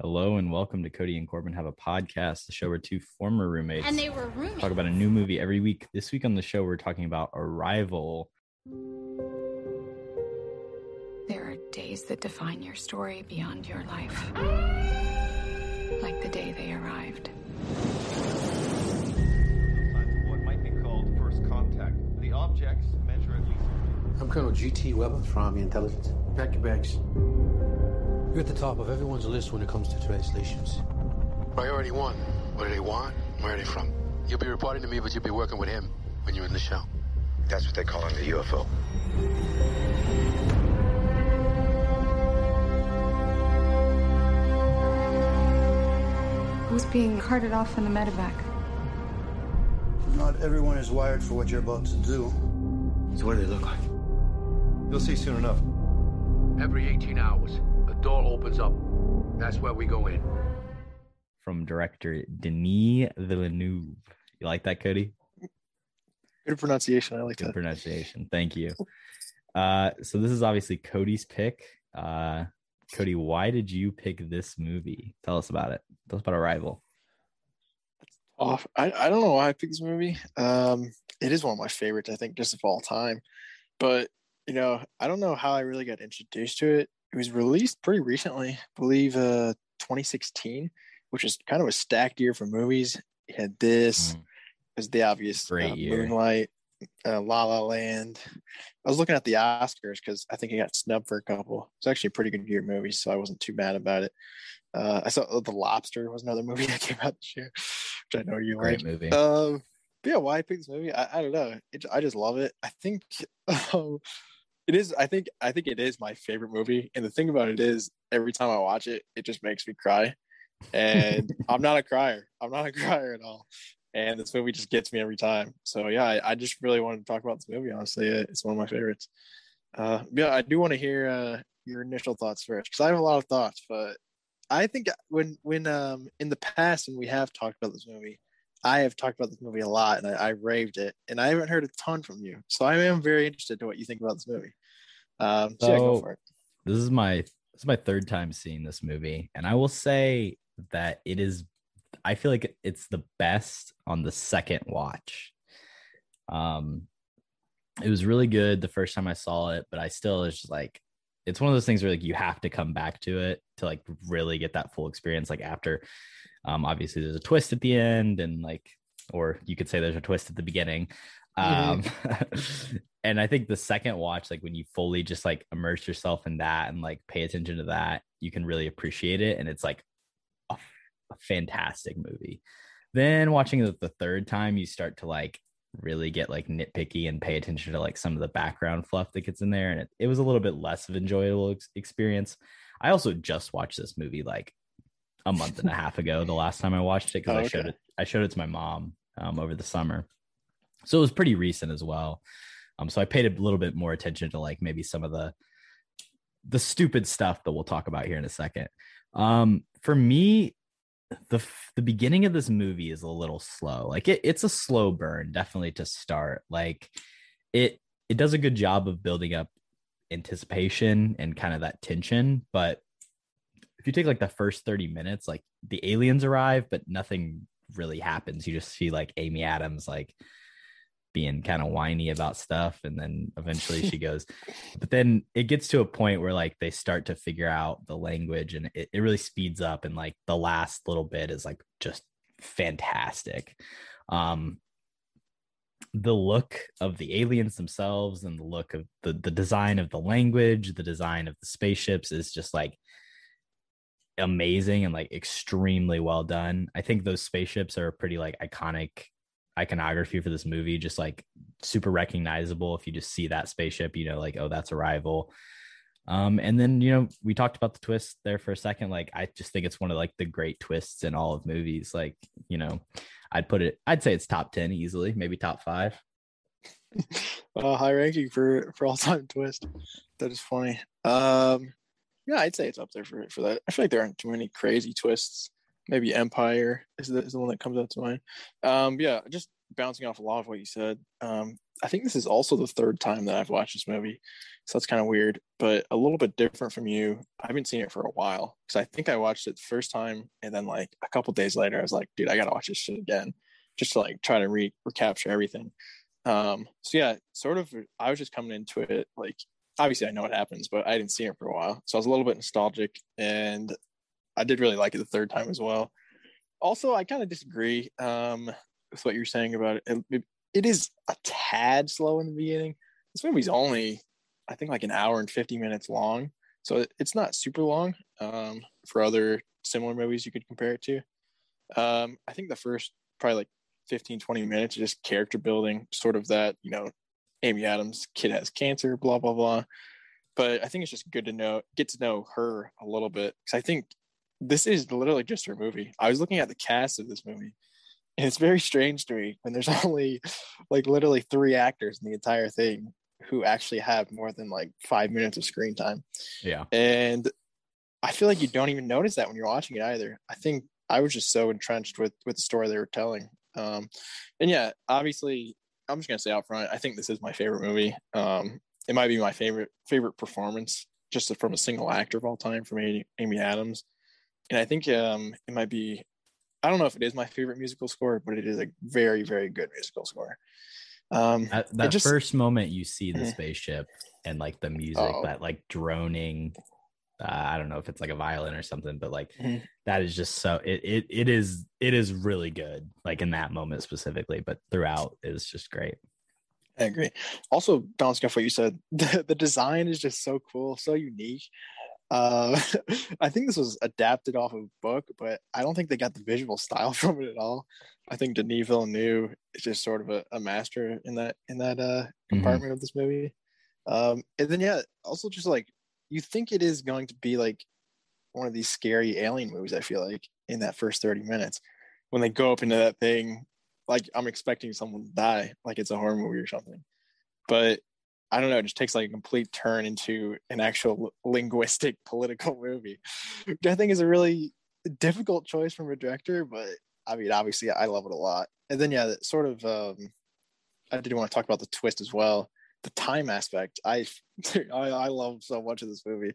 Hello and welcome to Cody and Corbin Have a Podcast, the show where two former roommates And they were roommates. talk about a new movie every week. This week on the show, we're talking about Arrival. There are days that define your story beyond your life. Like the day they arrived. Signs of what might be called first contact. The objects measure at least. I'm Colonel G.T. Weber from Army Intelligence. Pack your bags. You're at the top of everyone's list when it comes to translations. Priority one. What do they want? Where are they from? You'll be reporting to me, but you'll be working with him when you're in the show. That's what they call in the UFO. Who's being carted off in the medevac? Not everyone is wired for what you're about to do. So what do they look like? You'll see soon enough. Every 18 hours, a door opens up. That's where we go in. from director Denis Villeneuve. You like that, Cody? Good pronunciation. I like Good that. pronunciation. Thank you. Uh, so this is obviously Cody's pick. Uh, Cody, why did you pick this movie? Tell us about it. Tell us about Arrival. Off. I, I don't know why I picked this movie. Um, it is one of my favorites, I think, just of all time. But you know, I don't know how I really got introduced to it. It was released pretty recently, I believe, uh, 2016, which is kind of a stacked year for movies. You had this, Mm. was the obvious Great uh, year. Moonlight, uh, La La Land. I was looking at the Oscars because I think it got snubbed for a couple. It's actually a pretty good year of movies, so I wasn't too mad about it. Uh, I saw uh, The Lobster was another movie that came out this year, which I know you Great like. movie. Um, yeah, why I picked this movie, I, I don't know. It, I just love it. I think um, it is. I think I think it is my favorite movie. And the thing about it is, every time I watch it, it just makes me cry. And I'm not a crier. I'm not a crier at all. And this movie just gets me every time. So yeah, I, I just really wanted to talk about this movie. Honestly, it's one of my favorites. Uh, yeah, I do want to hear uh, your initial thoughts first because I have a lot of thoughts. But I think when when um in the past when we have talked about this movie, I have talked about this movie a lot and I, I raved it, and I haven't heard a ton from you. So I am very interested to what you think about this movie. Um, so, yeah, go for it. this is my this is my third time seeing this movie and i will say that it is i feel like it's the best on the second watch. Um it was really good the first time i saw it but i still is just like it's one of those things where like you have to come back to it to like really get that full experience like after um obviously there's a twist at the end and like or you could say there's a twist at the beginning. Um and i think the second watch like when you fully just like immerse yourself in that and like pay attention to that you can really appreciate it and it's like a, a fantastic movie. Then watching it the third time you start to like really get like nitpicky and pay attention to like some of the background fluff that gets in there and it, it was a little bit less of an enjoyable ex- experience. I also just watched this movie like a month and a half ago the last time i watched it because Oh, i showed it i showed it to my mom um, over the summer. So it was pretty recent as well um so i paid a little bit more attention to like maybe some of the the stupid stuff that we'll talk about here in a second. Um for me the the beginning of this movie is a little slow. Like it, it's a slow burn definitely to start. Like it it does a good job of building up anticipation and kind of that tension but if you take like the first 30 minutes like the aliens arrive but nothing really happens. You just see like amy adams like being kind of whiny about stuff and then eventually she goes but then it gets to a point where like they start to figure out the language and it, it really speeds up and like the last little bit is like just fantastic. Um the look of the aliens themselves and the look of the the design of the language the design of the spaceships is just like amazing and like extremely well done. I think those spaceships are pretty like iconic iconography for this movie just like super recognizable if you just see that spaceship you know like oh that's arrival um and then you know we talked about the twist there for a second like i just think it's one of like the great twists in all of movies like you know i'd put it i'd say it's top 10 easily maybe top 5 uh, high ranking for for all time twist. That is funny. Um, yeah, I'd say it's up there for for that. I feel like there aren't too many crazy twists. Maybe Empire is the, is the one that comes out to mind. Um, yeah, just bouncing off a lot of what you said. Um, I think this is also the third time that I've watched this movie, so that's kind of weird, but a little bit different from you. I haven't seen it for a while because I think I watched it the first time, and then like a couple days later, I was like, dude, I gotta watch this shit again, just to like try to re- recapture everything. Um, so yeah, sort of. I was just coming into it like obviously I know what happens, but I didn't see it for a while, so I was a little bit nostalgic, and I did really like it the third time as well. Also, I kind of disagree um, with what you're saying about it. it. It is a tad slow in the beginning. This movie's only, I think, like an hour and 50 minutes long. So it's not super long um, for other similar movies you could compare it to. Um, I think the first probably like 15, 20 minutes is just character building, sort of that, you know, Amy Adams kid has cancer, blah, blah, blah. But I think it's just good to know, get to know her a little bit. Cause I think this is literally just her movie. I was looking at the cast of this movie and it's very strange to me when there's only like literally three actors in the entire thing who actually have more than like five minutes of screen time. Yeah. And I feel like you don't even notice that when you're watching it either. I think I was just so entrenched with with the story they were telling. Um, and yeah, obviously, I'm just gonna say out front, I think this is my favorite movie. Um, it might be my favorite favorite performance just from a single actor of all time from Amy, Amy Adams. And I think um, it might be I don't know if it is my favorite musical score, but it is a very, very good musical score. Um, that, that just, first moment you see the Mhm. spaceship and like the music, Oh. that like droning. Uh, I don't know if it's like a violin or something, but like Mhm. that is just so it, it it is it is really good. Like in that moment specifically, but throughout is just great. I agree. Also, bouncing off what you said, the, the design is just so cool, so unique. Uh, I think this was adapted off of a book, but I don't think they got the visual style from it at all. I think Denis Villeneuve is just sort of a, a master in that in that uh, compartment of this movie. Um, and then yeah, also just like you think it is going to be like one of these scary alien movies. I feel like in that first thirty minutes when they go up into that thing, like I'm expecting someone to die, like it's a horror movie or something. But I don't know, it just takes like a complete turn into an actual linguistic political movie, which I think is a really difficult choice from a director. But I mean, obviously, I love it a lot. And then, yeah, that sort of, um, I did want to talk about the twist as well. The time aspect, I, I, I love so much of this movie.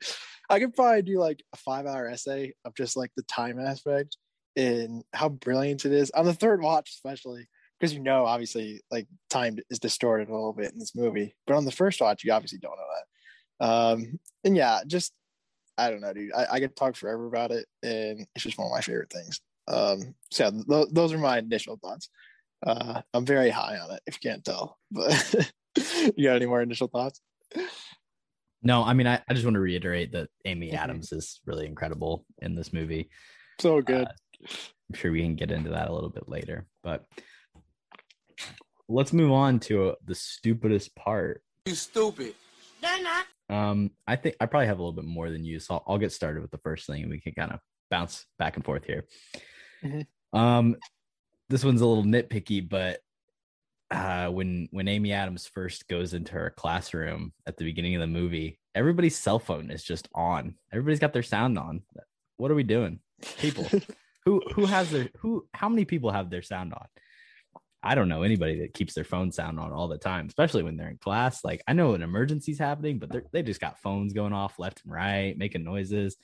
I could probably do like a five-hour essay of just like the time aspect and how brilliant it is on the third watch, especially because you know obviously like time is distorted a little bit in this movie but on the first watch you obviously don't know that. Um and yeah just i don't know dude. I, I could talk forever about it and it's just one of my favorite things. Um so yeah, th- those are my initial thoughts. Uh i'm very high on it if you can't tell but you got any more initial thoughts? No, I mean I, I just want to reiterate that Amy Mhm. Adams is really incredible in this movie. so good. I'm sure we can get into that a little bit later, but let's move on to uh, the stupidest part. You stupid. Um, I think I probably have a little bit more than you, so I'll, I'll get started with the first thing, and we can kind of bounce back and forth here. Mhm. Um, this one's a little nitpicky, but uh, when when Amy Adams first goes into her classroom at the beginning of the movie, everybody's cell phone is just on. Everybody's got their sound on. What are we doing, people? who who has their who? How many people have their sound on? I don't know anybody that keeps their phone sound on all the time, especially when they're in class. Like I know an emergency's happening, but they just got phones going off left and right, making noises.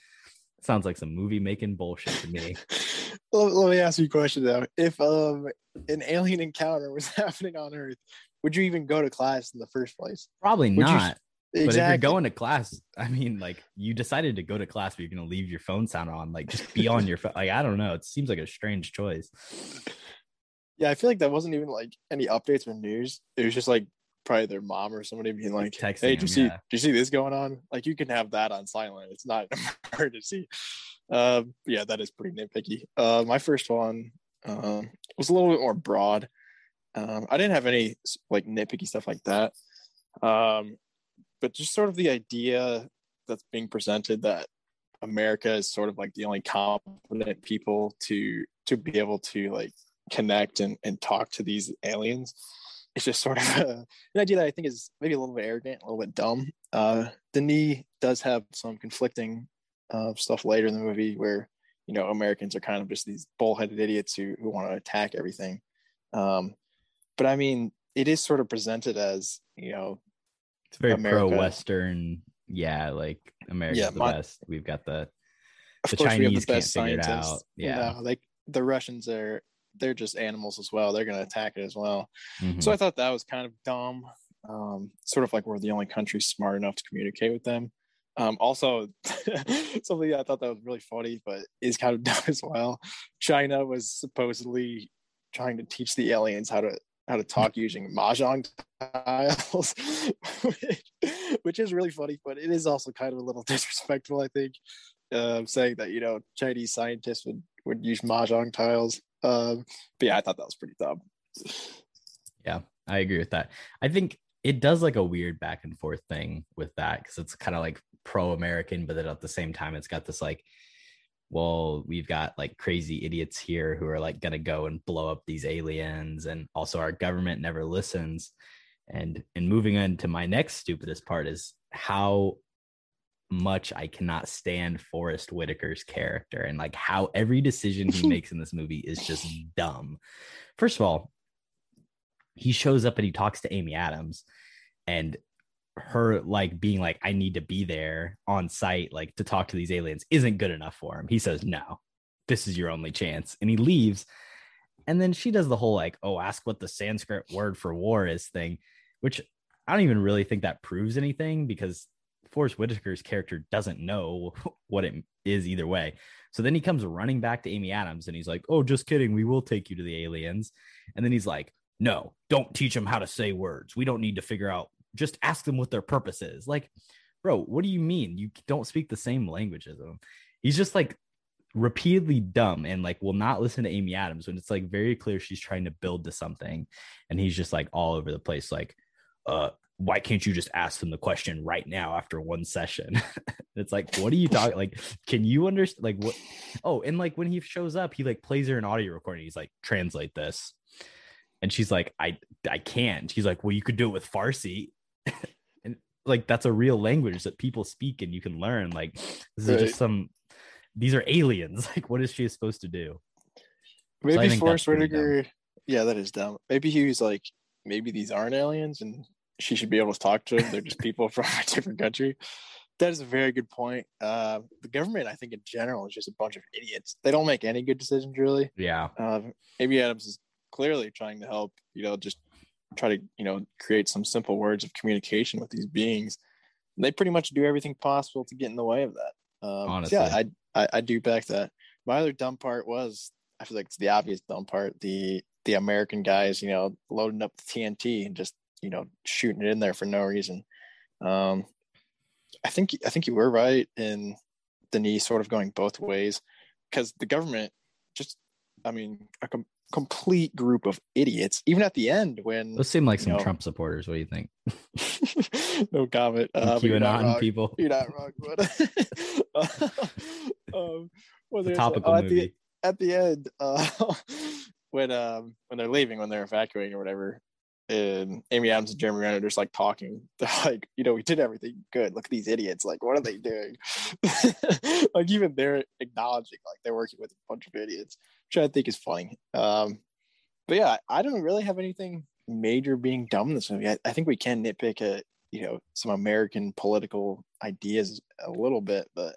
Sounds like some movie making bullshit to me. let, let me ask you a question though if um an alien encounter was happening on earth would you even go to class in the first place Probably Would you- not. But if you're going to class, I mean, like you decided to go to class, but you're gonna leave your phone sound on. Like just be on your phone. Like I don't know. It seems like a strange choice. Yeah, I feel like that wasn't even like any updates or news. It was just like probably their mom or somebody being like, Texting "Hey, do you see? yeah. Do you see this going on?" Like you can have that on silent. It's not an emergency. Um, yeah, that is pretty nitpicky. Uh, my first one um, was a little bit more broad. Um, I didn't have any like nitpicky stuff like that. Um, but just sort of the idea that's being presented that America is sort of like the only competent people to to be able to like connect and, and talk to these aliens. It's just sort of a, an idea that I think is maybe a little bit arrogant, a little bit dumb. Uh, Denis does have some conflicting uh, stuff later in the movie where you know Americans are kind of just these bullheaded idiots who who want to attack everything. Um, but I mean, it is sort of presented as you know, It's very pro Western. Yeah, like America's Yeah, the my- best. We've got the The course we have Chinese the can't best figure it out. you Yeah. know, like the Russians are they're just animals as well. They're going to attack it as well. Mhm. So I thought that was kind of dumb. Um, sort of like we're the only country smart enough to communicate with them. Um, also, something I thought that was really funny, but is kind of dumb as well. China was supposedly trying to teach the aliens how to how to talk using mahjong tiles, which, which is really funny, but it is also kind of a little disrespectful. I think um, saying that you know Chinese scientists would would use mahjong tiles. Um, but yeah, I thought that was pretty dumb. Yeah, I agree with that. I think it does like a weird back and forth thing with that because it's kind of like pro American, but then at the same time, it's got this like, well, we've got like crazy idiots here who are like going to go and blow up these aliens. And also, our government never listens. And and moving on to my next stupidest part is how much I cannot stand Forest Whitaker's character and like how every decision he makes in this movie is just dumb. First of all, he shows up and he talks to Amy Adams and her like being like I need to be there on site like to talk to these aliens isn't good enough for him. He says no. This is your only chance and he leaves. And then she does the whole like oh ask what the Sanskrit word for war is thing which I don't even really think that proves anything because Forest Whitaker's character doesn't know what it is either way. So then he comes running back to Amy Adams and he's like, "Oh, just kidding. We will take you to the aliens." And then he's like, "No, don't teach them how to say words. We don't need to figure out. Just ask them what their purpose is." Like, bro, what do you mean? You don't speak the same language as them. He's just like repeatedly dumb and like will not listen to Amy Adams when it's like very clear she's trying to build to something and he's just like all over the place like uh why can't you just ask them the question right now after one session? It's like what are you talking like can you understand like what oh and like when he shows up he like plays her an audio recording. He's like translate this. And she's like i i can't. He's like well you could do it with farsi. And like that's a real language that people speak and you can learn. Like this is just some these are aliens. Like what is she supposed to do? Maybe think Forest. Whitaker. Yeah, that is dumb. Maybe he was like, maybe these aren't aliens, and she should be able to talk to them. They're just people from a different country. That is a very good point. Uh, the government, I think, in general, is just a bunch of idiots. They don't make any good decisions, really. yeah Uh, Amy Adams is clearly trying to help. You know, just try to you know create some simple words of communication with these beings. And they pretty much do everything possible to get in the way of that. Um, so Honestly. yeah, I, I I do back that. My other dumb part was I feel like it's the obvious dumb part. The the American guys, you know, loading up the TNT and just you know shooting it in there for no reason. Um, I think I think you were right in the knee sort of going both ways because the government just I mean a com- complete group of idiots. Even at the end when those seem like some know- trump supporters what do you think no comment. Uh, you're not qanon wrong. people You're not wrong, but um, well, It's a there's- topical oh, at the- movie at the end uh when um when they're leaving when they're evacuating or whatever and amy adams and jeremy renner are just like talking they're like you know we did everything good look at these idiots like what are they doing like even they're acknowledging like they're working with a bunch of idiots which i think is funny um but yeah i don't really have anything major being dumb in this movie i, I think we can nitpick at you know some american political ideas a little bit but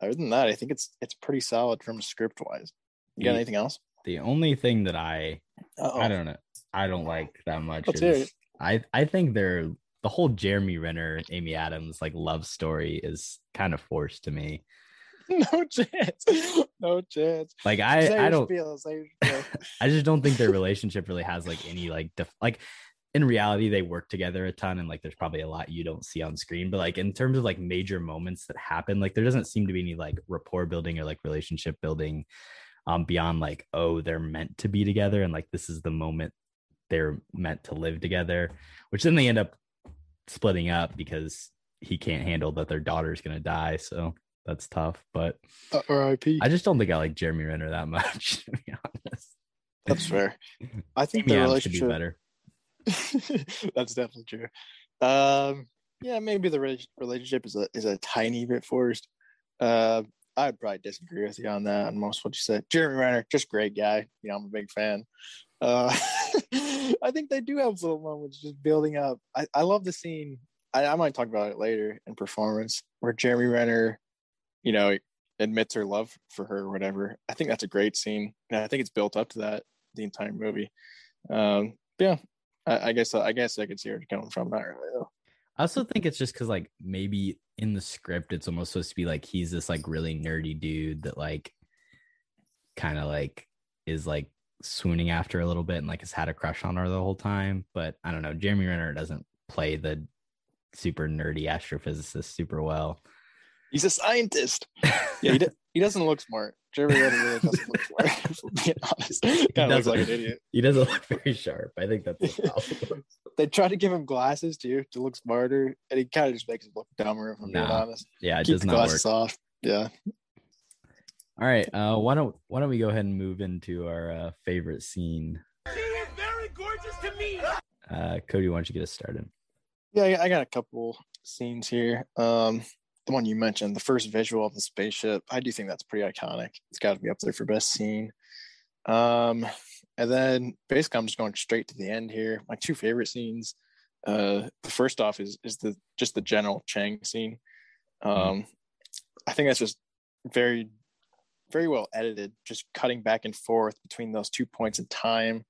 other than that, I think it's it's pretty solid from script wise. You got Yeah. anything else? the only thing that i Uh-oh. I don't know. I don't like that much. Is- I I think they're the whole Jeremy Renner, Amy Adams like love story is kind of forced to me. no chance. No chance. Like I I don't feel. I just don't think their relationship really has like any like def- like in reality they work together a ton and like there's probably a lot you don't see on screen but like in terms of like major moments that happen like there doesn't seem to be any like rapport building or like relationship building um beyond like oh they're meant to be together and like this is the moment they're meant to live together which then they end up splitting up because he can't handle that their daughter's going to die so that's tough but Uh, R.I.P. i just don't think i like jeremy renner that much to be honest That's fair. I think the Adams should be better That's definitely true. Um, yeah, maybe the rela- relationship is a is a tiny bit forced. Uh, I'd probably disagree with you on that on most of what you said. Jeremy Renner, just great guy. You know, I'm a big fan. Uh, I think they do have little moments just building up. I, I love the scene. I, I might talk about it later in performance where Jeremy Renner, you know, admits her love for her or whatever. I think that's a great scene, and I think it's built up to that the entire movie. Um, yeah, I, I guess I guess I could see where it's coming from. Not really though. I also think it's just because like maybe in the script it's almost supposed to be like he's this like really nerdy dude that like kind of like is like swooning after a little bit and like has had a crush on her the whole time. But I don't know, Jeremy Renner doesn't play the super nerdy astrophysicist super well. He's a scientist. Yeah, he, do, he doesn't look smart. Jeremy Renner really doesn't look smart. If being honest, He kind of looks like an idiot. He doesn't look very sharp. I think that's the problem. They try to give him glasses too to look smarter, and he kind of just makes him look dumber. If I'm being honest, yeah, it keep does not work. off. Yeah, All right, uh, why don't why don't we go ahead and move into our uh, favorite scene? She is very gorgeous to Uh, Cody, why don't you get us started? yeah. I- I got a couple scenes here. Um, the one you mentioned, the first visual of the spaceship, I do think that's pretty iconic. It's got to be up there for best scene. Um, and then basically, I'm just going straight to the end here. My two favorite scenes. Uh, the first off is is the just the General Chang scene. Um, I think that's just very, very well edited. Just cutting back and forth between those two points in time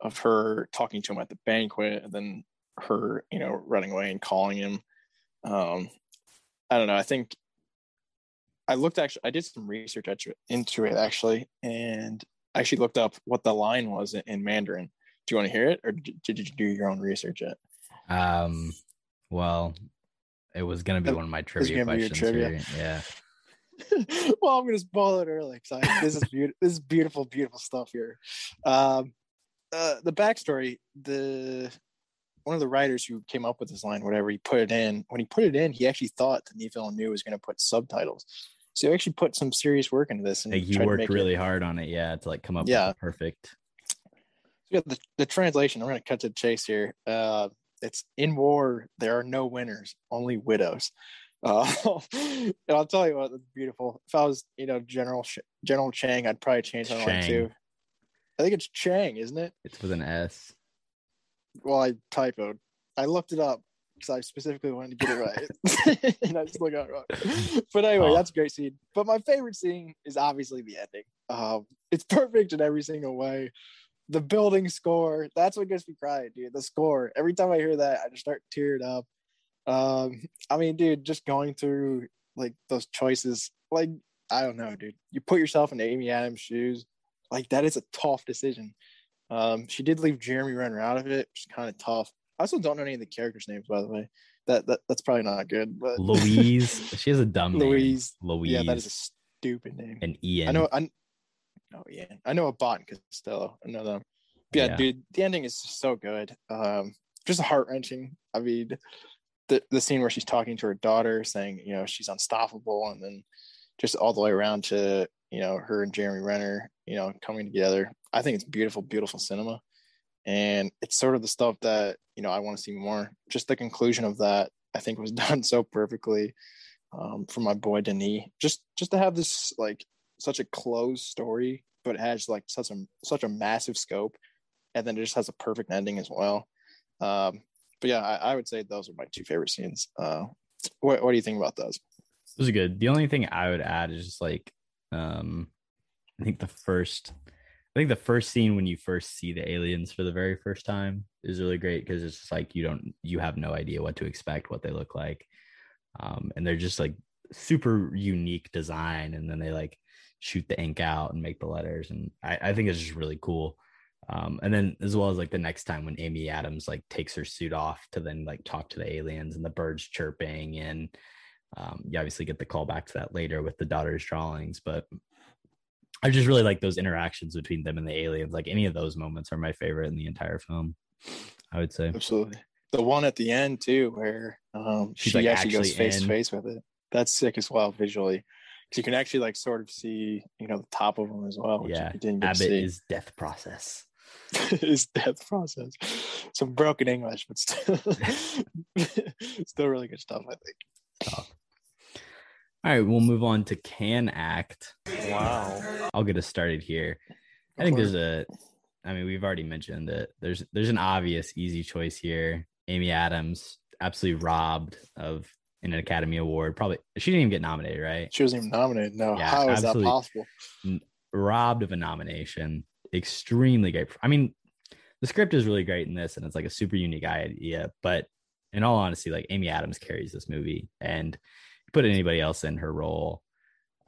of her talking to him at the banquet, and then her, you know, running away and calling him. Um, I don't know. I think I looked actually. I did some research into it actually, and I actually looked up what the line was in, in Mandarin. Do you want to hear it, or did, you do your own research yet? Um, well, it was gonna be one of my trivia gonna be your questions. trivia. here. Yeah. well, I'm gonna spoil it early because this is beautiful. this is beautiful, beautiful stuff here. Um, uh, the backstory: the one of the writers who came up with this line, whatever he put it in. When he put it in, he actually thought Denis Villeneuve was going to put subtitles. So he actually put some serious work into this, and Like he tried to worked make it- really hard on it, yeah, to like come up Yeah. with the perfect. yeah, the, the translation. I'm going to cut to the chase here. Uh, it's in war. There are no winners, only widows. Uh, and I'll tell you what, beautiful. If I was, you know, General Sh- General Chang, I'd probably change my line Chang. too. I think it's Shang, isn't it? It's with an S. Well, I typoed. I looked it up because I specifically wanted to get it right, and I just looked it wrong. But anyway, Oh. that's a great scene. But my favorite scene is obviously the ending. Um, it's perfect in every single way. The building score, that's what gets me crying, dude. The score. Every time I hear that, I just start tearing up. Um, I mean, dude, just going through like those choices, like I don't know, dude. You put yourself in Amy Adams' shoes, like that is a tough decision. Um, she did leave Jeremy Renner out of it, which is kind of tough. I also don't know any of the characters' names, by the way. That, that that's probably not good, but Louise. she has a dumb name. Louise. Louise. Yeah, that is a stupid name. and Ian. I know. I oh yeah, I know Abbott and Costello. I know them. Yeah, Yeah. dude, the ending is so good. Um, just heart wrenching. I mean, the the scene where she's talking to her daughter, saying you know she's unstoppable, and then just all the way around to you know her and Jeremy Renner, you know, coming together. I think it's beautiful, beautiful cinema, and it's sort of the stuff that you know I want to see more. Just the conclusion of that, I think, was done so perfectly um, from my boy Denis. Just just to have this like such a closed story, but it has like such a such a massive scope, and then it just has a perfect ending as well. Um, but yeah, I, I would say those are my two favorite scenes. Uh, what what do you think about those? Those are good. The only thing I would add is just like, um, I think the first, I think the first scene when you first see the aliens for the very first time is really great because it's just like you don't, you have no idea what to expect, what they look like, um, and they're just like super unique design, and then they like shoot the ink out and make the letters, and I, I think it's just really cool. Um, and then as well as like the next time when Amy Adams like takes her suit off to then like talk to the aliens and the birds chirping and um, you obviously get the call back to that later with the daughter's drawings, but I just really like those interactions between them and the aliens. Like any of those moments are my favorite in the entire film. I would say. Absolutely. The one at the end too, where um, she like, actually goes actually face to face with it. That's sick as well visually, because you can actually like sort of see you know the top of them as well. Which Yeah, you didn't get to Abbott see. is death process. his death process. Some broken English, but still, still really good stuff. I think. All right, we'll move on to can act. Wow. I'll get us started here. I think there's a I mean, we've already mentioned it. There's there's an obvious easy choice here. Amy Adams, absolutely robbed of an Academy Award. Probably she didn't even get nominated, right? She wasn't even nominated. No, Yeah, how is that absolutely. possible? robbed of a nomination. Extremely great. I mean, the script is really great in this, and it's like a super unique idea. But in all honesty, like Amy Adams carries this movie, and put anybody else in her role.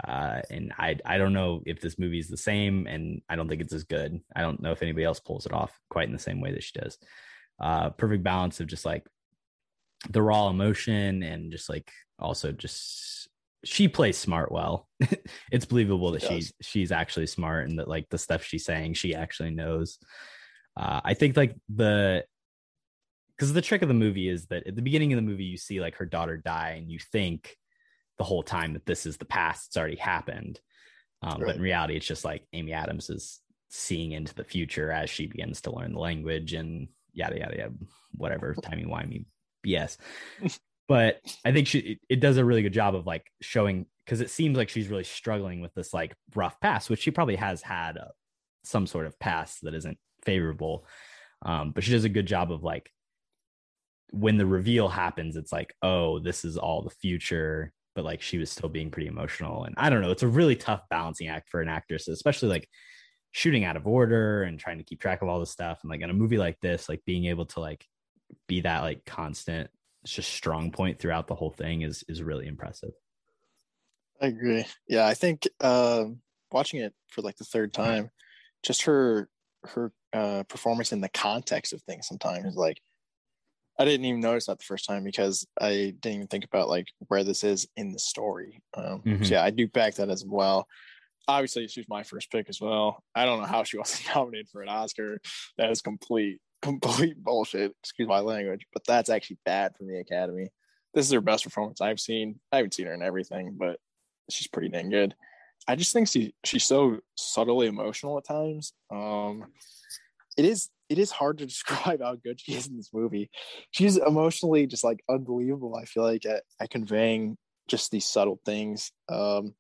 Uh, and I I don't know if this movie is the same, and I don't think it's as good. I don't know if anybody else pulls it off quite in the same way that she does. Uh, perfect balance of just like the raw emotion and just like also just she plays smart well. it's believable that She she's she's actually smart and that like the stuff she's saying she actually knows. Uh, I think like the because the trick of the movie is that at the beginning of the movie you see like her daughter die and you think the whole time that this is the past it's already happened um, but in reality it's just like amy adams is seeing into the future as she begins to learn the language and yada yada yada whatever timey wimey bs but i think she it, does a really good job of like showing because it seems like she's really struggling with this like rough past which she probably has had uh some sort of past that isn't favorable. Um, but she does a good job of like when the reveal happens it's like oh this is all the future but like she was still being pretty emotional. And i don't know it's a really tough balancing act for an actress especially like shooting out of order and trying to keep track of all this stuff. And like in a movie like this like being able to like be that like constant just strong point throughout the whole thing is is really impressive I agree. Yeah, I think um, watching it for like the third time, just her her uh, performance in the context of things sometimes is like I didn't even notice that the first time because I didn't even think about like where this is in the story. Um, Mhm. So yeah, I do back that as well. Obviously, she was my first pick as well. I don't know how she wasn't nominated for an Oscar. That is complete complete bullshit. Excuse my language, but that's actually bad from the Academy. This is her best performance I've seen. I haven't seen her in everything, but she's pretty dang good. I just think she she's so subtly emotional at times. Um, it is it is hard to describe how good she is in this movie. She's emotionally just like unbelievable. I feel like at, at conveying just these subtle things. Um,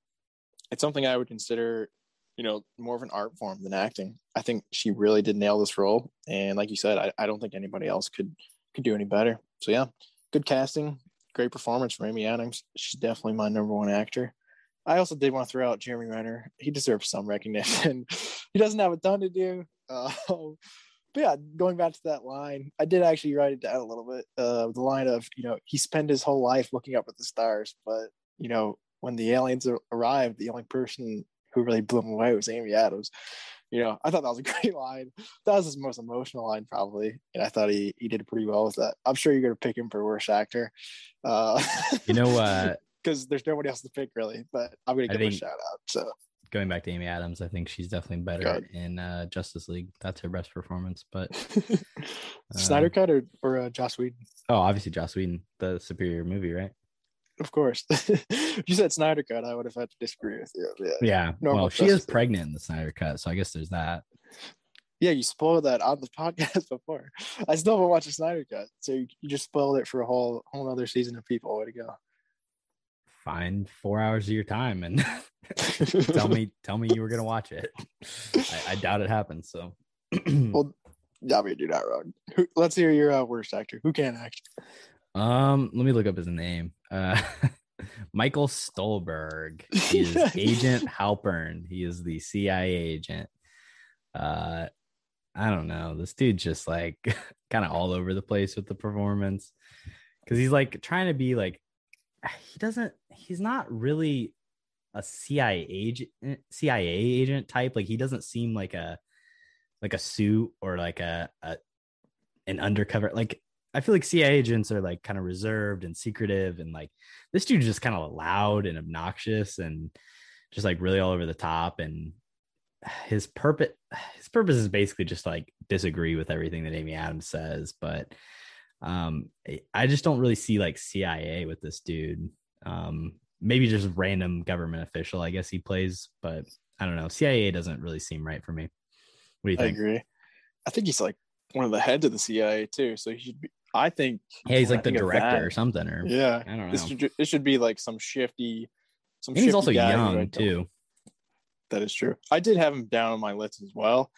it's something I would consider, you know, more of an art form than acting. I think she really did nail this role, and like you said, I, I don't think anybody else could could do any better. So yeah, good casting, great performance from Amy Adams. She's definitely my number one actor. I also did want to throw out Jeremy Renner. He deserves some recognition. he doesn't have a ton to do. Uh, but yeah, going back to that line, I did actually write it down a little bit. Uh, the line of, you know, he spent his whole life looking up at the stars, but, you know, when the aliens arrived, the only person who really blew him away was Amy Adams. You know, I thought that was a great line. That was his most emotional line, probably. And I thought he, he did pretty well with that. I'm sure you're going to pick him for worst actor. Uh, you know uh because there's nobody else to pick really. But I'm gonna give him a shout out. So going back to amy adams i think she's definitely better Good. in uh justice league that's her best performance but Snyder Uh, Cut or or uh, Joss Whedon, oh obviously joss whedon the superior movie right of course. if you said Snyder Cut, I would have had to disagree with you. Yeah, Yeah. Normal well, she is pregnant in the Snyder cut, so I guess there's that. yeah, you spoiled that on the podcast before. I still haven't watched the Snyder Cut, so you, you just spoiled it for a whole whole other season of people. Way to go! Find four hours of your time and tell me tell me you were gonna watch it. I, I doubt it happens. So Well, yeah, we do that wrong. Who, let's hear your uh, worst actor. Who can act? um let me look up his name. Uh Michael Stuhlbarg. Is Agent Halpern. He is the CIA agent. Uh I don't know. This dude's just like kind of all over the place with the performance. Cause he's like trying to be like he doesn't he's not really a CIA agent CIA agent type. Like he doesn't seem like a like a suit or like a, a an undercover like I feel like CIA agents are like kind of reserved and secretive and like this dude's just kind of loud and obnoxious and just like really all over the top and his purpose his purpose is basically just like disagree with everything that Amy Adams says but um I just don't really see like CIA with this dude um maybe just random government official I guess he plays but I don't know CIA doesn't really seem right for me what do you think? I agree. I think he's like one of the heads of the CIA too. So he should be. I think. yeah he's like the director or something or Yeah, I don't know this should it should be like some shifty. Some. and he's also guy young too That is true. I did have him down on my list as well.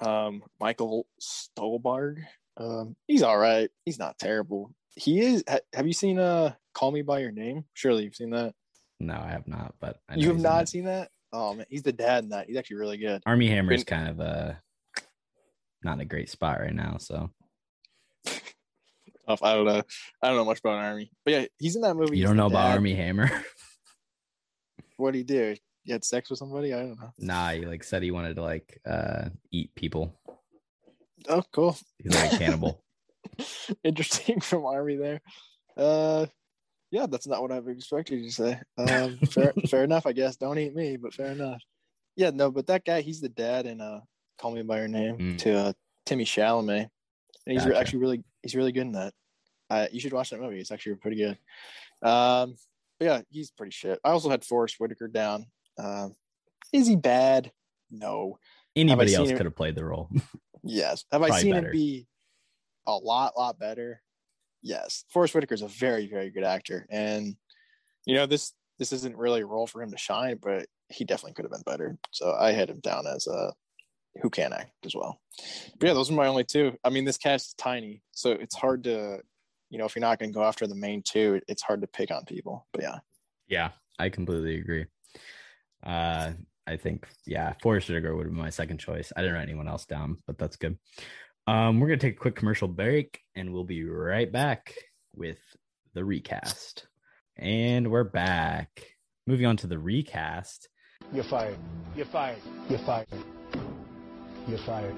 Um, Michael Stuhlbarg. Um, he's all right. He's not terrible. He is. Ha, have you seen uh Call Me by Your Name? Surely you've seen that. No, I have not, but You have not seen that? Oh man, he's the dad in that. He's actually really good. Armie Hammer is kind of uh not in a great spot right now. So Tough. I don't know. I don't know much about Armie, but yeah, he's in that movie. you don't know about dad. Armie Hammer? What did he do? He had sex with somebody? I don't know. nah, he like said he wanted to like uh eat people. Oh, cool. He's like a cannibal. Interesting from Armie there. Uh, yeah, that's not what I've expected you to say. Um, fair, fair enough, I guess. Don't eat me, but fair enough. Yeah, no, but that guy, he's the dad in uh, Call Me by Your Name Mm. to uh, Timmy Chalamet, and he's Gotcha. actually really, he's really good in that. Uh, you should watch that movie. It's actually pretty good. Um, but yeah, he's pretty shit. I also had Forest Whitaker down. Um, is he bad? No. Anybody else him- could have played the role. Yes. Have I seen better. him be a lot, lot better? Yes. Forest Whitaker is a very, very good actor, and you know this this isn't really a role for him to shine, but he definitely could have been better. So I had him down as a who can act as well. But yeah, those are my only two. I mean, this cast is tiny, so it's hard to, you know, if you're not going to go after the main two, it's hard to pick on people. But yeah, yeah, I completely agree. Uh I think yeah, Forest Whitaker would have been my second choice. I didn't write anyone else down, but that's good. Um, we're gonna take a quick commercial break and we'll be right back with the recast. And we're back. Moving on to the recast. You're fired. You're fired. You're fired. You're fired.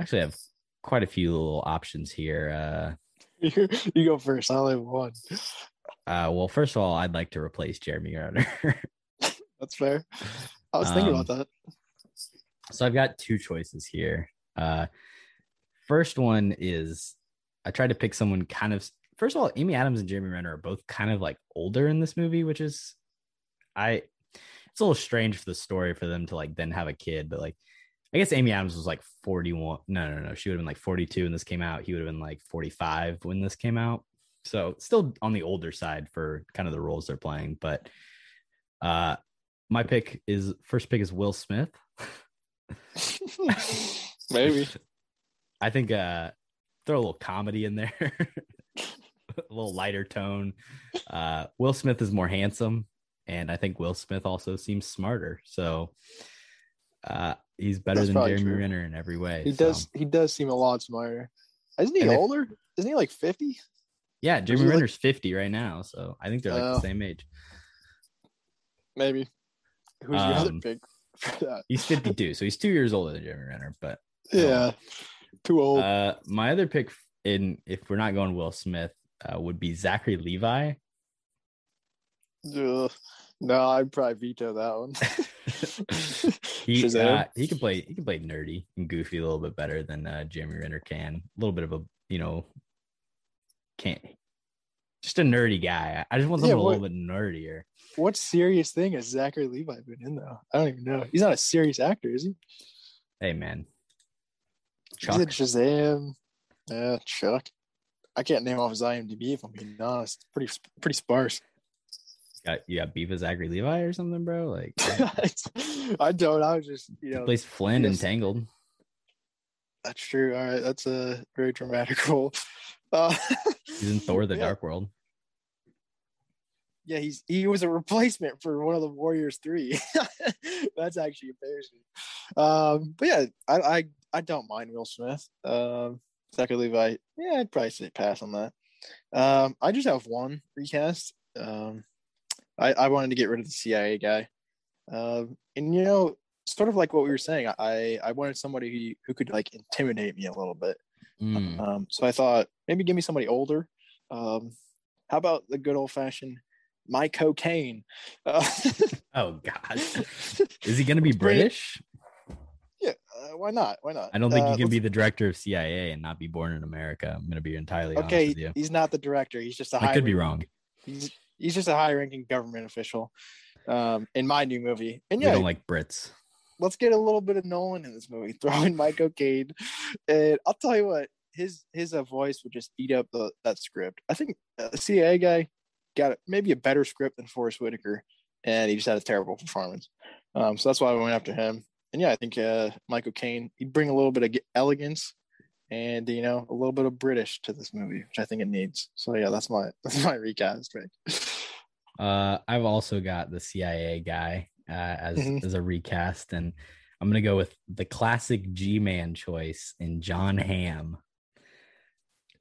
Actually, I have quite a few little options here. Uh you, you go first. I only have one. Uh, well, first of all, I'd like to replace Jeremy Renner. That's fair. I was thinking Um, about that. so I've got two choices here. Uh, first one is I tried to pick someone kind of. First of all, Amy Adams and Jeremy Renner are both kind of like older in this movie, which is I. It's a little strange for the story for them to like then have a kid, but like I guess Amy Adams was like 41. No, no, no. She would have been like 42 when this came out. He would have been like 45 when this came out. So still on the older side for kind of the roles they're playing. But uh my pick is first pick is Will Smith. Maybe. I think uh throw a little comedy in there. a little lighter tone. Uh Will Smith is more handsome and I think Will Smith also seems smarter. So uh he's better That's than Jeremy true. Renner in every way. He so- does. He does seem a lot smarter. Isn't he And if- older? Isn't he like fifty? Yeah, Jeremy like- Renner's 50 right now, so I think they're like Oh. the same age. Maybe. Who's your other Um, pick for that? He's 52, so he's 2 years older than Jeremy Renner, but Yeah, too old. uh my other pick in if we're not going Will Smith uh, would be Zachary Levi. Ugh. No, I'd probably veto that one. He uh, he can play he can play nerdy and goofy a little bit better than uh, Jeremy Renner can. A little bit of a you know can't just a nerdy guy. I just want Yeah, something a little bit nerdier. what serious thing has Zachary Levi been in though? I don't even know. He's not a serious actor, is he? Hey man, He's in Chuck. Shazam. Yeah, Chuck. I can't name off his IMDb if I'm being honest. Pretty pretty sparse. Got, you got beef with Zachary Levi or something, bro? Like I don't. I was just you know plays Flynn in yes. Tangled. that's true. All right, that's a very dramatic role. Uh, He's in Thor: The yeah. Dark World. Yeah, he's he was a replacement for one of the Warriors three. That's actually embarrassing. Um, but yeah, I, I I don't mind Will Smith. Um, Zachary Levi, yeah, I'd probably say pass on that. Um, I just have one recast. Um, I I wanted to get rid of the CIA guy. Um, and you know, sort of like what we were saying, I I wanted somebody who who could like intimidate me a little bit. Mm. Um, so I thought maybe give me somebody older. Um, how about the good old fashioned Michael Caine? Uh, Oh God, is he be Let's bring it- British? yeah, uh, why not? Why not? I don't think Uh, you can be the director of CIA and not be born in America. I'm gonna be entirely honest Okay, with you. he's not the director. He's just a I could be wrong. He's he's just a high ranking government official. Um, in my new movie, and We yeah, don't like Brits. let's get a little bit of Nolan in this movie. Throw in Michael Caine, and I'll tell you what, his his uh, voice would just eat up the that script. I think uh, the CIA guy got maybe a better script than Forest Whitaker, and he just had a terrible performance. Um, so that's why I went after him. and yeah, I think uh, Michael Caine he'd bring a little bit of elegance and you know a little bit of British to this movie, which I think it needs. So yeah, that's my that's my recast right. Uh, I've also got the CIA guy uh, as Mhm. as a recast, and I'm gonna go with the classic G Man choice in Jon Hamm.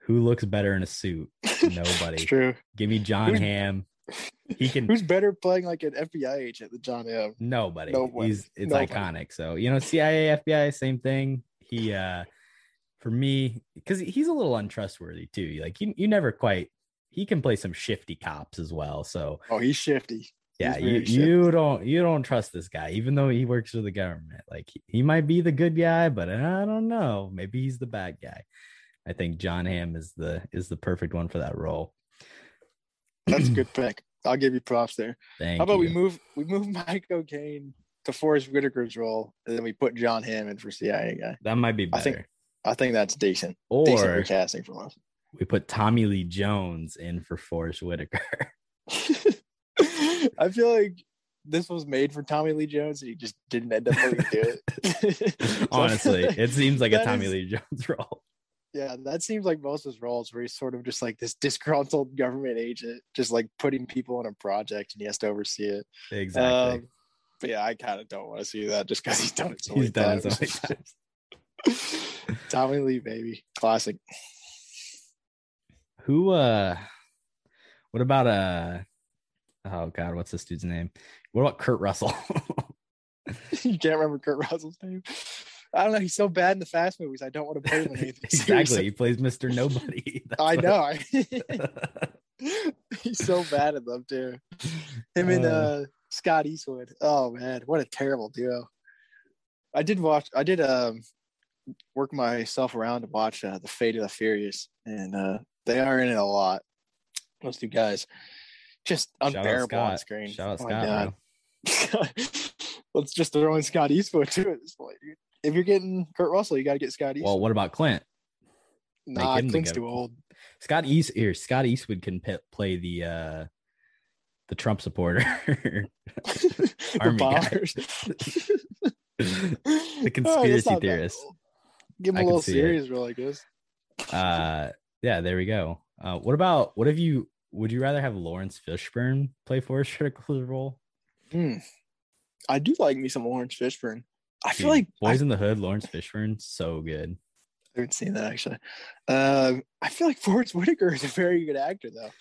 Who looks better in a suit? Nobody. It's true. Give me Jon Who's- Hamm. He can. Who's better playing like an FBI agent than Jon Hamm? Nobody. Nobody. He's it's Nobody. iconic. So you know, CIA, FBI, same thing. He uh for me, because he's a little untrustworthy too. Like you, you never quite. He can play some shifty cops as well. So Oh, he's shifty. yeah, He's you very you don't you don't trust this guy, even though he works for the government. Like he, he might be the good guy, but I don't know. Maybe he's the bad guy. I think Jon Hamm is the is the perfect one for that role. That's a good pick. I'll give you props there. Thank How about we move we move Michael Caine to Forest Whitaker's role, and then we put Jon Hamm in for CIA guy. That might be I better. think- I think that's decent. Or decent or recasting from us. We put Tommy Lee Jones in for Forest Whitaker. I feel like this was made for Tommy Lee Jones, and he just didn't end up able to do it. So- Honestly, it seems like a Tommy is- Lee Jones role. Yeah, that seems like most of his roles where he's sort of just like this disgruntled government agent, just like putting people on a project and he has to oversee it. Exactly. Um, but yeah, I kind of don't want to see that just because he's done it so He's many done it so many times. times. Tommy Lee, baby, classic. Who uh what about uh oh god, what's this dude's name? What about Kurt Russell? you can't remember Kurt Russell's name. I don't know. He's so bad in the fast movies. I don't want to put him in anything. exactly. He plays Mr. Nobody. That's I know. he's so bad at them too. Him and Uh. uh, Scott Eastwood. Oh man, what a terrible duo. I did watch. I did um work myself around to watch uh, the Fate of the Furious, and uh, they are in it a lot. Those two guys, just unbearable on screen. Shout out Oh Scott. Let's just throw in Scott Eastwood too at this point. If you're getting Kurt Russell, you got to get Scott Eastwood. Well, what about Clint? nah, the Clint's too old. Scott East here. Scott Eastwood can p- play the uh the Trump supporter. the Army the Oh, conspiracy not that theorist. Give him I a little see it. serious role, I guess. Uh yeah, there we go. Uh what about what if you would you rather have Laurence Fishburne play Forest Whitaker's role? Hmm. I do like me some Laurence Fishburne. I feel like Boys I, in the Hood, Laurence Fishburne, so good. I haven't seen that actually. Uh, I feel like Forest Whitaker is a very good actor though,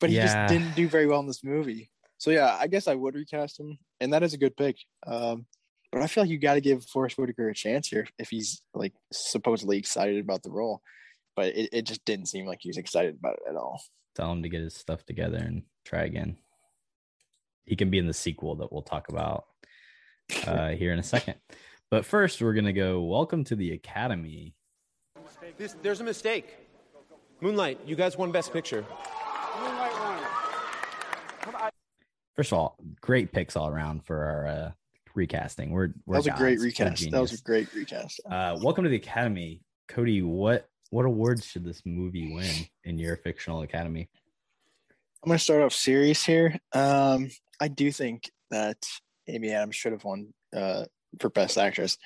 but he Yeah. just didn't do very well in this movie. So yeah, I guess I would recast him, and that is a good pick. Um, but I feel like you got to give Forest Whitaker a chance here if he's like supposedly excited about the role. But it, it just didn't seem like he was excited about it at all. Tell him to get his stuff together and try again. He can be in the sequel that we'll talk about uh, here in a second. But first, we're gonna go. Welcome to the Academy. This, there's a mistake. Moonlight, you guys won Best Picture. Moonlight won. First of all, great picks all around for our uh, recasting. We're, we're That was a great recast. That was a great recast. Uh, welcome to the Academy, Cody. What what awards should this movie win in your fictional Academy? I'm gonna start off serious here. Um, I do think that Amy Adams should have won uh, for Best Actress,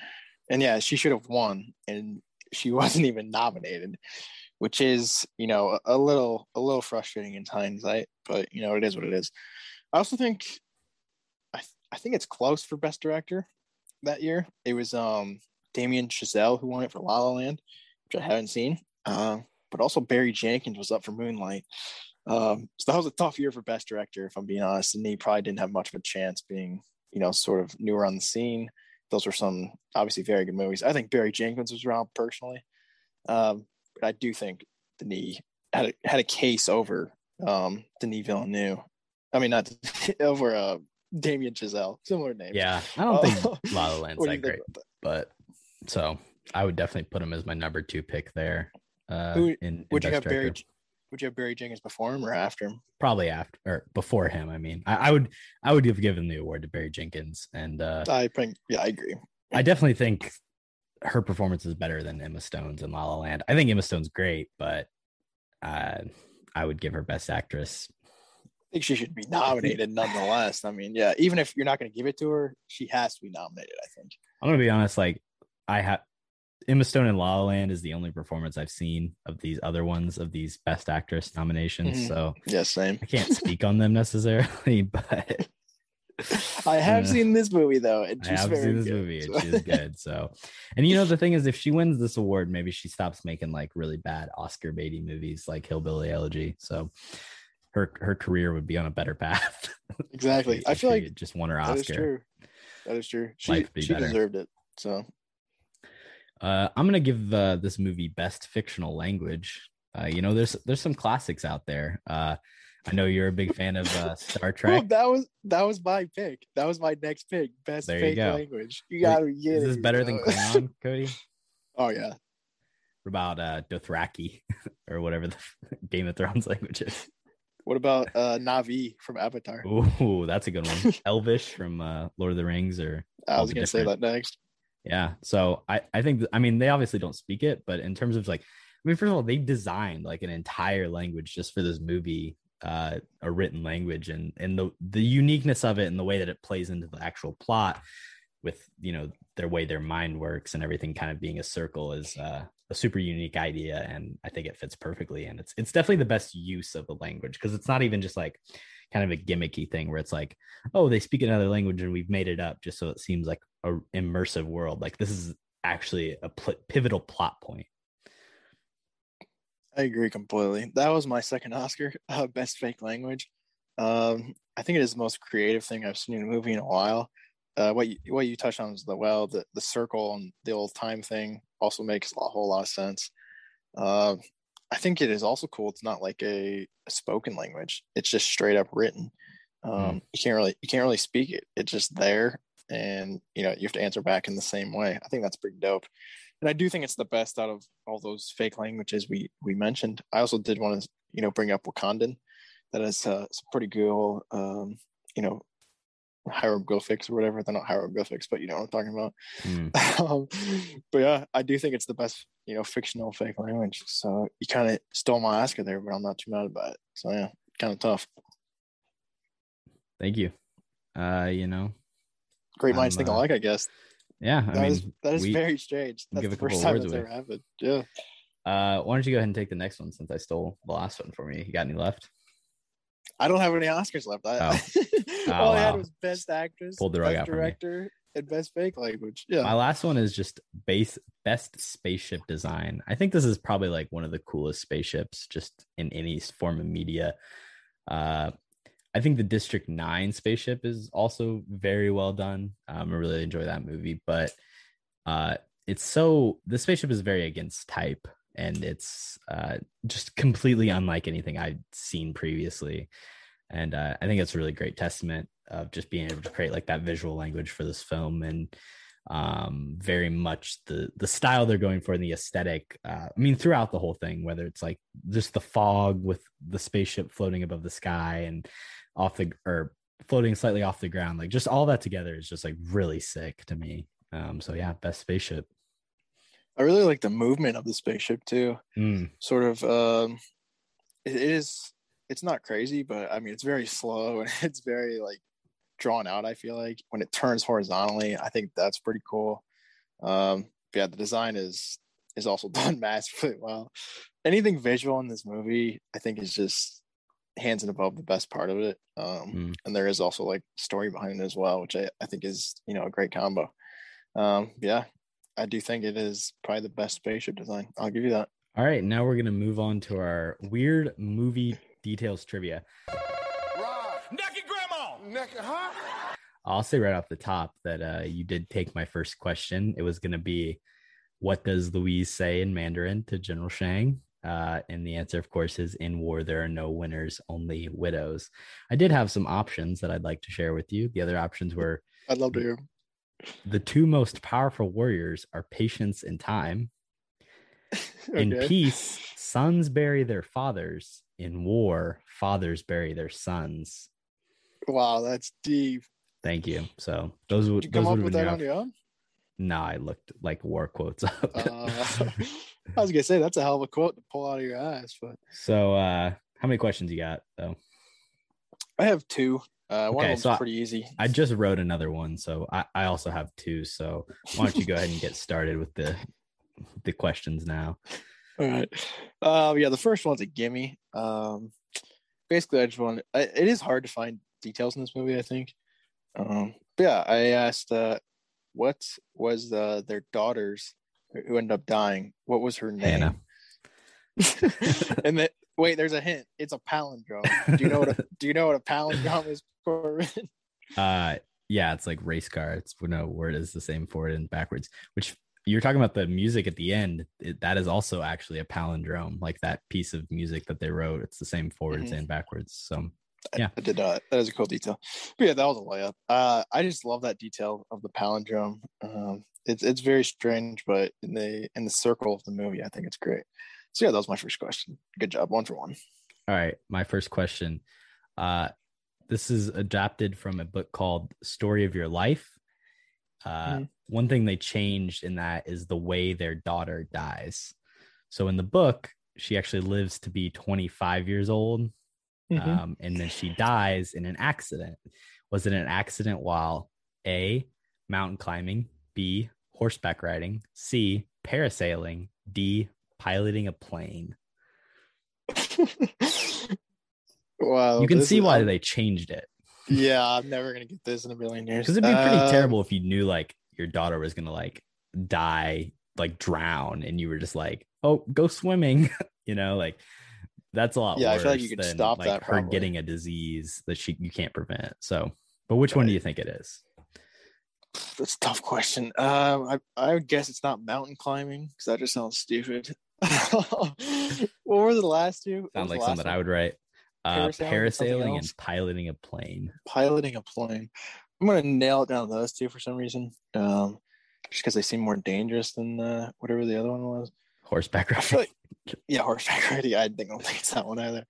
and yeah, she should have won, and she wasn't even nominated, which is you know a, a little a little frustrating in hindsight, but you know it is what it is. I also think I th- I think it's close for Best Director that year. It was um Damien Chazelle who won it for La La Land, which I haven't seen. Uh, but also Barry Jenkins was up for Moonlight. Um, so that was a tough year for Best Director, if I'm being honest, and he probably didn't have much of a chance being, you know, sort of newer on the scene. Those were some obviously very good movies. I think Barry Jenkins was around personally, um, but I do think Denis had a, had a case over um, Denis Villeneuve. I mean, not over uh, Damien Chazelle, similar name. Yeah, I don't think Uh, La La Land's that great, but so I would definitely put him as my number two pick there. Uh, Who- in, in Would you have Barry? Would you have Barry Jenkins before him or after him? Probably after or before him. I mean, I, I would I would have given the award to Barry Jenkins, and uh, I think, yeah, I agree. I definitely think her performance is better than Emma Stone's in La La Land. I think Emma Stone's great, but uh, I would give her Best Actress I think she should be nominated nonetheless. I mean, yeah, even if you're not going to give it to her, she has to be nominated. I think. I'm gonna be honest. Like, I have Emma Stone in La La Land is the only performance I've seen of these other ones of these Best Actress nominations. Mhm. So Yeah, same. I can't speak on them necessarily, but I have Uh, seen this movie though, and I she's have very seen this good, movie and so- she's good. So, and you know, the thing is, if she wins this award, maybe she stops making like really bad Oscar baity movies like Hillbilly Elegy. So, her her career would be on a better path. exactly. I feel she like just won her Oscar. that is true. That is true. She Life would be she better. deserved it. So Uh, I'm gonna give uh, this movie best fictional language. Uh, you know, there's there's some classics out there. Uh, I know you're a big fan of uh, Star Well, Trek. that was that was my pick. That was my next pick. Best There you fake go. language. You gotta be Is this better than. Klingon, Cody? oh yeah. What about uh, Dothraki or whatever the Game of Thrones language is? What about uh Na'vi from Avatar? Ooh, that's a good one. Elvish from uh, Lord of the Rings, or I was gonna say that next. Yeah. So I I think I mean they obviously don't speak it, but in terms of like, I mean, first of all, they designed like an entire language just for this movie, uh, a written language, and and the the uniqueness of it and the way that it plays into the actual plot, with you know their way their mind works and everything kind of being a circle is uh, a super unique idea, and I think it fits perfectly, and it's it's definitely the best use of the language because it's not even just like kind of a gimmicky thing where it's like oh they speak another language and we've made it up just so it seems like a immersive world like this is actually a pl- pivotal plot point I agree completely. That was my second Oscar, uh, best fake language. Um, I think it is the most creative thing I've seen in a movie in a while. Uh, what you, what you touched on is the well, the, the circle and the old time thing also makes a whole lot of sense. Uh, I think it is also cool. It's not like a, a spoken language; it's just straight up written. Um, You can't really you can't really speak it. It's just there, and you know you have to answer back in the same way. I think that's pretty dope and I do think it's the best out of all those fake languages we we mentioned. I also did want to you know bring up Wakandan. That is uh, some pretty cool, um, you know, hieroglyphics or whatever. They're not hieroglyphics, but you know what I'm talking about. Hmm. um, but yeah, I do think it's the best you know fictional fake language. So you kind of stole my Oscar there, but I'm not too mad about it. So yeah, kind of tough. thank you uh you know Great minds think uh, alike, I guess. yeah i That mean is that is very strange. That's the first time awards that's away. ever happened. Yeah. uh why don't you go ahead and take the next one since i stole the last one for me you got any left I don't have any Oscars left. I, Oh. all I had wow. was Best Actress, Pulled the rug Best. Director, and Best Fake Language. Yeah, My last one is just base best spaceship design. I think this is probably like one of the coolest spaceships just in any form of media. Uh, I think the District Nine spaceship is also very well done. Um, I really enjoy that movie, but uh, it's so the spaceship is very against type, and it's uh, just completely unlike anything I'd seen previously. And uh, I think it's a really great testament of just being able to create like that visual language for this film and um very much the the style they're going for and the aesthetic uh, i mean throughout the whole thing whether it's like just the fog with the spaceship floating above the sky and off the or floating slightly off the ground like just all that together is just like really sick to me um so yeah best spaceship I really like the movement of the spaceship too. Mm, Sort of, um, it, it is. It's not crazy, but I mean, it's very slow and it's very like drawn out. I feel like when it turns horizontally, I think that's pretty cool. Um, yeah, the design is is also done masterfully well. Anything visual in this movie, I think, is just hands and above the best part of it. Um, Mm. And there is also like story behind it as well, which I, I think is you know a great combo. Um, yeah, I do think it is probably the best spaceship design. I'll give you that. all right now we're gonna move on to our weird movie details trivia Naked grandma. Naked, huh? I'll say right off the top that uh, you did take my first question. It was going to be, what does Louise say in Mandarin to General Shang? Uh, and the answer, of course, is in war, there are no winners, only widows. I did have some options that I'd like to share with you. The other options were I'd love to hear. The two most powerful warriors are patience and time. In peace, sons bury their fathers. In war, fathers bury their sons. Wow, that's deep. Thank you. So those would those come up would with that on your own? No, I looked like war quotes up. Uh, I was gonna say that's a hell of a quote to pull out of your ass, but so uh how many questions you got though? I have two. Uh, one Okay, of them's so I- pretty easy. I just wrote another one, so I, I also have two. So why don't you go ahead and get started with the the questions now? All right. Um, yeah, the first one's a gimme. Um, basically, I just want. It is hard to find details in this movie. I think. Um, but yeah, I asked, uh, what was uh, their daughter's who ended up dying? What was her name? Hannah. and then wait, there's a hint. It's a palindrome. Do you know what? A, do you know what a palindrome is, Corbin? Uh, yeah, it's like race car. It's no word is the same forward and backwards. Which you're talking about the music at the end. It, that is also actually a palindrome, like that piece of music that they wrote. It's the same forwards Mhm. and backwards. So yeah, I did not. That is a cool detail. But yeah, that was a layup. Uh, I just love that detail of the palindrome. Um, it's it's very strange, but in the in the circle of the movie, I think it's great. So yeah, that was my first question. Good job, one for one. All right, my first question. Uh, this is adapted from a book called Story of Your Life. Uh, Mhm. One thing they changed in that is the way their daughter dies. So in the book, she actually lives to be 25 years old, Mm-hmm. um, and then she dies in an accident. Was it an accident while A, mountain climbing, B, horseback riding, C, parasailing, D, piloting a plane? wow, you can see why they changed it. Yeah, I'm never gonna get this in a million years. because it'd be pretty Uh, terrible if you knew like your daughter was gonna like die like drown and you were just like oh go swimming you know like that's a lot Yeah, I feel like you could stop like that her probably. getting a disease that she you can't prevent so but which one do you think it is That's a tough question. Um, I I would guess it's not mountain climbing because that just sounds stupid. what were the last two? Sounds like something last I would write uh Parasailing and something parasailing else? and piloting a plane piloting a plane. I'm gonna nail it down those two for some reason. Um, just because they seem more dangerous than uh, whatever the other one was. horseback riding like, yeah, horseback riding. I think I don't think it's that one either.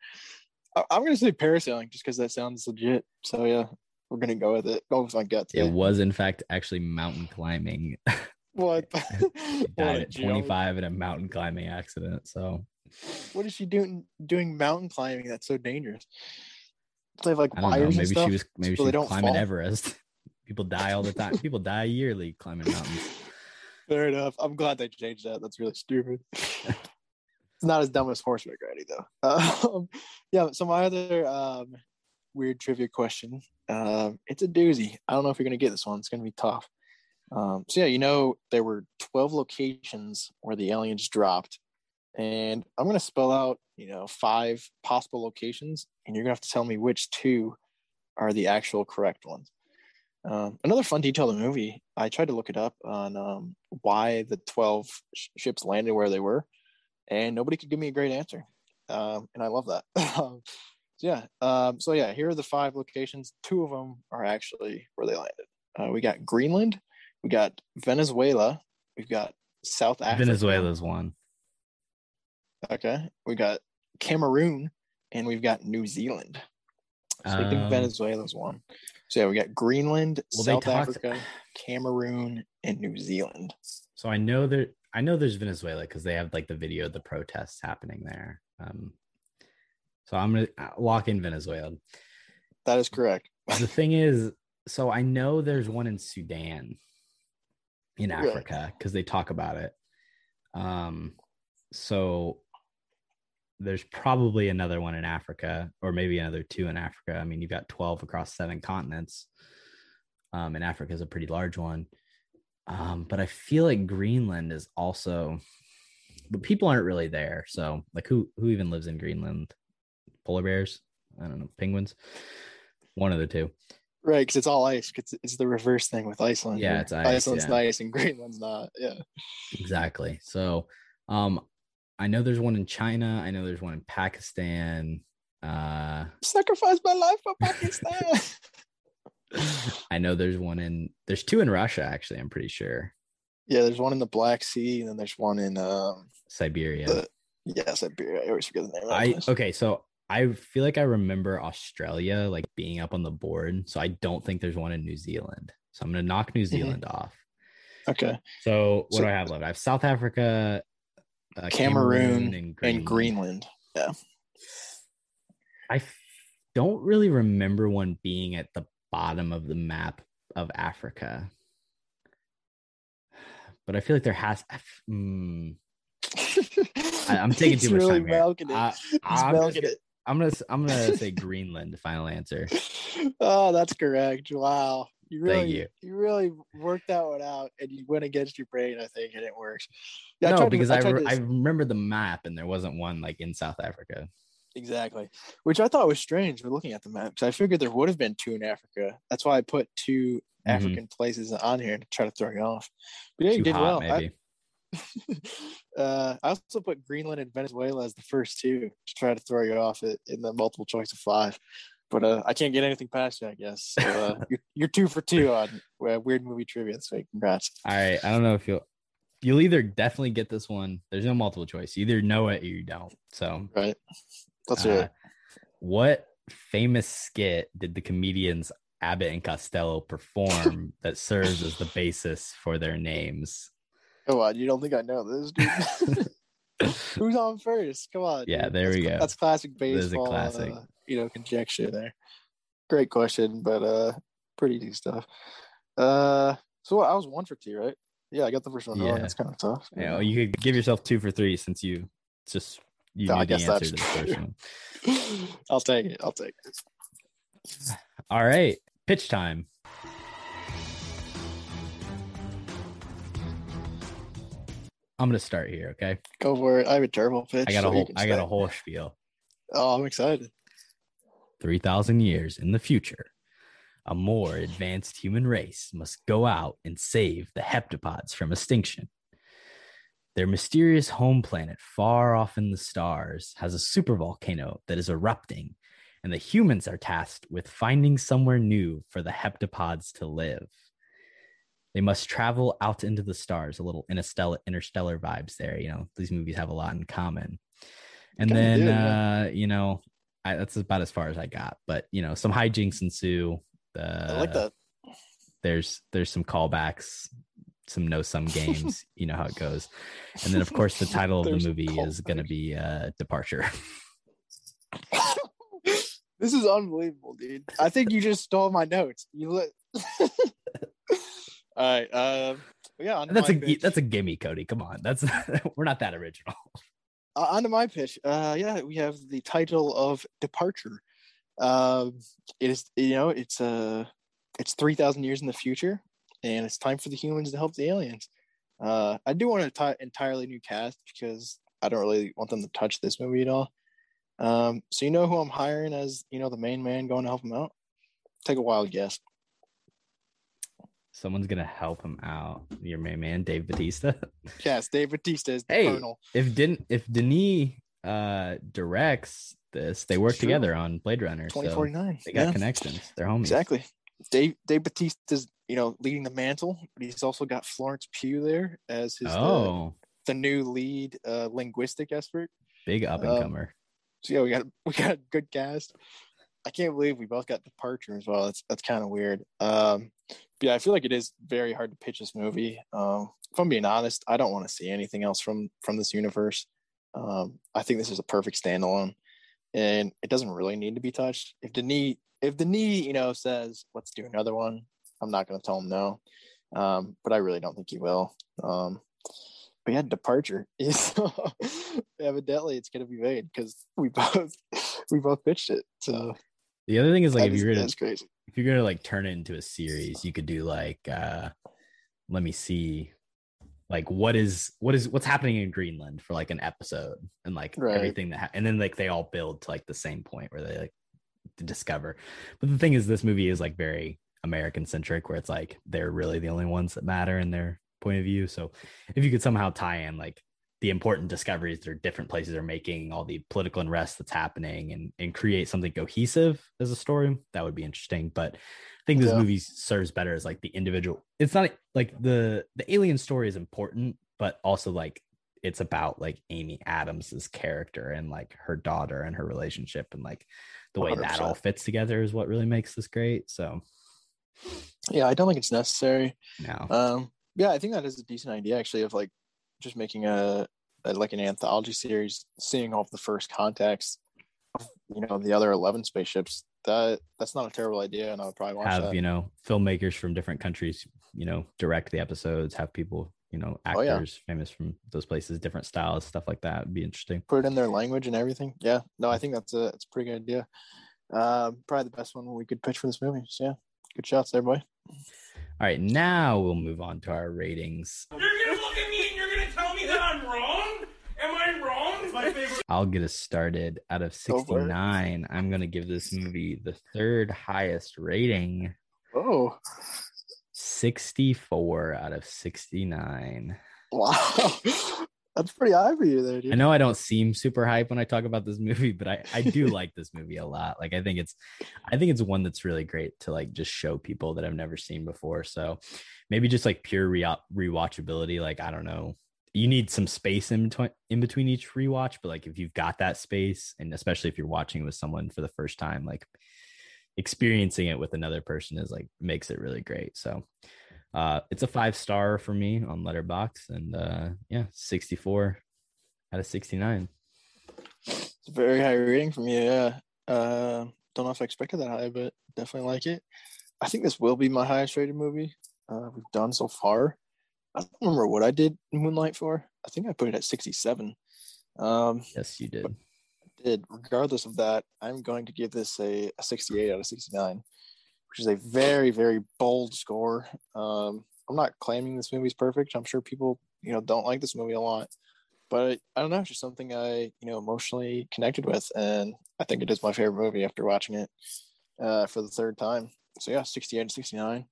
I, I'm gonna say parasailing just because that sounds legit. So yeah, we're gonna go with it. Go with my gut. it was in fact actually mountain climbing what? Died at 25 in a mountain climbing accident so What is she doing? Doing mountain climbing? That's so dangerous. They have like I don't know. Maybe stuff, she was maybe so she was don't climbing fall? Everest. People die all the time. People die yearly climbing mountains. Fair enough. I'm glad they changed that. That's really stupid. it's not as dumb as horseback riding, though. Um, yeah. So my other um, weird trivia question. Um, it's a doozy. I don't know if you're gonna get this one. It's gonna be tough. Um, so yeah, you know there were 12 locations where the aliens dropped, and I'm gonna spell out you know five possible locations, and you're gonna have to tell me which two are the actual correct ones. Um, another fun detail of the movie, I tried to look it up on um, why the 12 sh- ships landed where they were, and nobody could give me a great answer. Um, and I love that. um, so, yeah. Um, so, yeah, here are the five locations. Two of them are actually where they landed. Uh, we got Greenland, we got Venezuela, we've got South Africa. Venezuela's one. Okay. We got Cameroon, and we've got New Zealand. So I think Um, Venezuela's one. So yeah, we got Greenland, Well, South talked- Africa, Cameroon, and New Zealand. So I know there I know there's Venezuela because they have like the video of the protests happening there. Um, so I'm gonna uh, lock in Venezuela. That is correct. the thing is, so I know there's one in Sudan in Africa because they talk about it. Um, so there's probably another one in Africa, or maybe another two in Africa. I mean, you've got 12 across seven continents. Um, and Africa is a pretty large one. Um, but I feel like Greenland is also, but people aren't really there. So, like, who who even lives in Greenland? Polar bears? I don't know. Penguins? One of the two. Right, because it's all ice. It's, the reverse thing with Iceland. Yeah, it's ice, Iceland's yeah. nice and Greenland's not. Yeah. Exactly. So, um, I know there's one in China. I know there's one in Pakistan. Uh, Sacrifice my life for Pakistan. I know there's one in. There's two in Russia. Actually, I'm pretty sure. yeah, there's one in the Black Sea, and then there's one in um Siberia. the yeah Siberia. I always forget the name. I place. okay. So I feel like I remember Australia like being up on the board. So I don't think there's one in New Zealand. So I'm gonna knock New Zealand off. Okay. So what So- do I have left? I have South Africa, uh, Cameroon, and and Greenland. Greenland. Yeah. I f- don't really remember one being at the bottom of the map of Africa. But I feel like there has. Mm, I, am taking too much time here. I, I'm, gonna, I'm gonna I'm gonna say Greenland. Final answer. Oh, that's correct. Wow. You really, you. you. really worked that one out, and you went against your brain, I think, and it works. Yeah, no, because to, I, I, re- I remember the map, and there wasn't one like in South Africa. Exactly, which I thought was strange. When looking at the map, because I figured there would have been two in Africa. That's why I put 2 mm-hmm. African places on here to try to throw you off. But yeah, you did hot, well. I, uh, I also put Greenland and Venezuela as the first two to try to throw you off it in the multiple choice of five. But uh, I can't get anything past you, I guess. So, uh, you're, you're, two for two on uh, weird movie trivia. So congrats. All right, I don't know if you'll you'll either definitely get this one. There's no multiple choice. You either know it or you don't. So right. Let's hear it. Uh, what famous skit did the comedians Abbott and Costello perform that serves as the basis for their names? Come on, you don't think I know this, dude? Who's on first? Come on. Yeah, dude. there that's, we go. That's classic baseball. classic. Uh, you know, conjecture there. Great question, but uh, pretty easy stuff. Uh, so I was one for two, right? Yeah, I got the first one yeah. wrong. That's kind of tough. Yeah, well, you could give yourself two for three since you just you no, knew the answer to the first one. I'll take it. I'll take it. All right, pitch time. I'm gonna start here. Okay. Go for it. I have a terrible pitch. I got a whole. I got a whole spiel. Oh, I'm excited. Three thousand years in the future, a more advanced human race must go out and save the heptapods from extinction. Their mysterious home planet, far off in the stars, has a supervolcano that is erupting, and the humans are tasked with finding somewhere new for the heptapods to live. They must travel out into the stars, a little interstellar, interstellar vibes there. You know, these movies have a lot in common. And then, do, uh, you know, I, that's about as far as I got. But you know, some hijinks ensue. Uh, I like that. There's there's some callbacks some no sum games. you know how it goes. And then, of course, the title of the movie is going to be uh, Departure. this is unbelievable, dude. I think you just stole my notes. You let. All right. Uh, yeah. That's a pitch. that's a gimme, Cody. Come on. That's we're not that original. Uh, on to my pitch. Uh, yeah, we have the title of Departure. Um, it is you know it's uh it's three thousand years in the future and it's time for the humans to help the aliens. Uh, I do want a t- entirely new cast because I don't really want them to touch this movie at all. Um, so you know who I'm hiring as you know the main man going to help him out? Take a wild guess. Someone's gonna help him out. Your main man, Dave Bautista. yes, Dave Bautista is the hey, colonel. If didn't if Denis uh directs this, they work together on Blade Runner. 2049. So they got yeah. connections. They're homies. Exactly. Dave Dave Bautista's you know leading the mantle, but he's also got Florence Pugh there as his oh. the, the new lead uh, linguistic expert. Big up and comer. Um, so yeah, we got we got a good cast. I can't believe we both got departure as well. That's that's kind of weird. Um, yeah, I feel like it is very hard to pitch this movie. Um, if I'm being honest, I don't want to see anything else from from this universe. Um, I think this is a perfect standalone, and it doesn't really need to be touched. If Denis if Denis, you know, says let's do another one, I'm not going to tell him no. Um, but I really don't think he will. Um, but yeah, departure is evidently it's going to be made because we both we both pitched it. So the other thing is like if you're gonna crazy. If you're gonna like turn it into a series, you could do like uh let me see like what is what is what's happening in Greenland for like an episode and like right. everything that ha- and then like they all build to like the same point where they like to discover. But the thing is, this movie is like very American centric, where it's like they're really the only ones that matter in their point of view. So if you could somehow tie in like the important discoveries that are different places are making, all the political unrest that's happening, and and create something cohesive as a story, that would be interesting. But I think this yeah. movie serves better as like the individual. It's not like the the alien story is important, but also like it's about like Amy Adams's character and like her daughter and her relationship and like the way 100%. that all fits together is what really makes this great. So, yeah, I don't think it's necessary. No. Um, yeah, I think that is a decent idea actually of like just making a, a like an anthology series, seeing off the first contacts you know the other 11 spaceships that that's not a terrible idea and i would probably watch have that. you know filmmakers from different countries you know direct the episodes have people you know Oh, yeah. actors famous from those places different styles stuff like that would be interesting. Put it in their language and everything? Yeah. No i think that's a it's a pretty good idea. Um probably the best one we could pitch for this movie so yeah. Good shots there boy all right now we'll move on to our ratings You're gonna look at me and you're gonna tell me that I'm wrong? Am I wrong? It's my favorite. I'll get us started. Out of Go for 69 i'm going to give this movie the third highest rating. Oh. 64 out of 69 wow. That's pretty high for you there dude. I know I don't seem super hype when I talk about this movie, but I, I do like this movie a lot. Like I think it's I think it's one that's really great to like just show people that I've never seen before. So maybe just like pure re- rewatchability. Like I don't know, you need some space in between in between each rewatch, but like if you've got that space, and especially if you're watching with someone for the first time, like experiencing it with another person is like makes it really great. So uh it's a five star for me on Letterboxd and uh yeah 64 out of 69 It's a very high rating from you. Yeah. Uh, don't know if I expected that high, but definitely like it. I think this will be my highest rated movie uh, we've done so far. I don't remember what I did Moonlight for. I think I put it at 67. Um, yes you did did. Regardless of that, I'm going to give this a, a 68 out of 69, which is a very, very bold score. Um, I'm not claiming this movie's perfect. I'm sure people, you know, don't like this movie a lot, but I don't know. It's just something I, you know, emotionally connected with, and I think it is my favorite movie after watching it uh, for the third time. So yeah, 68 to 69.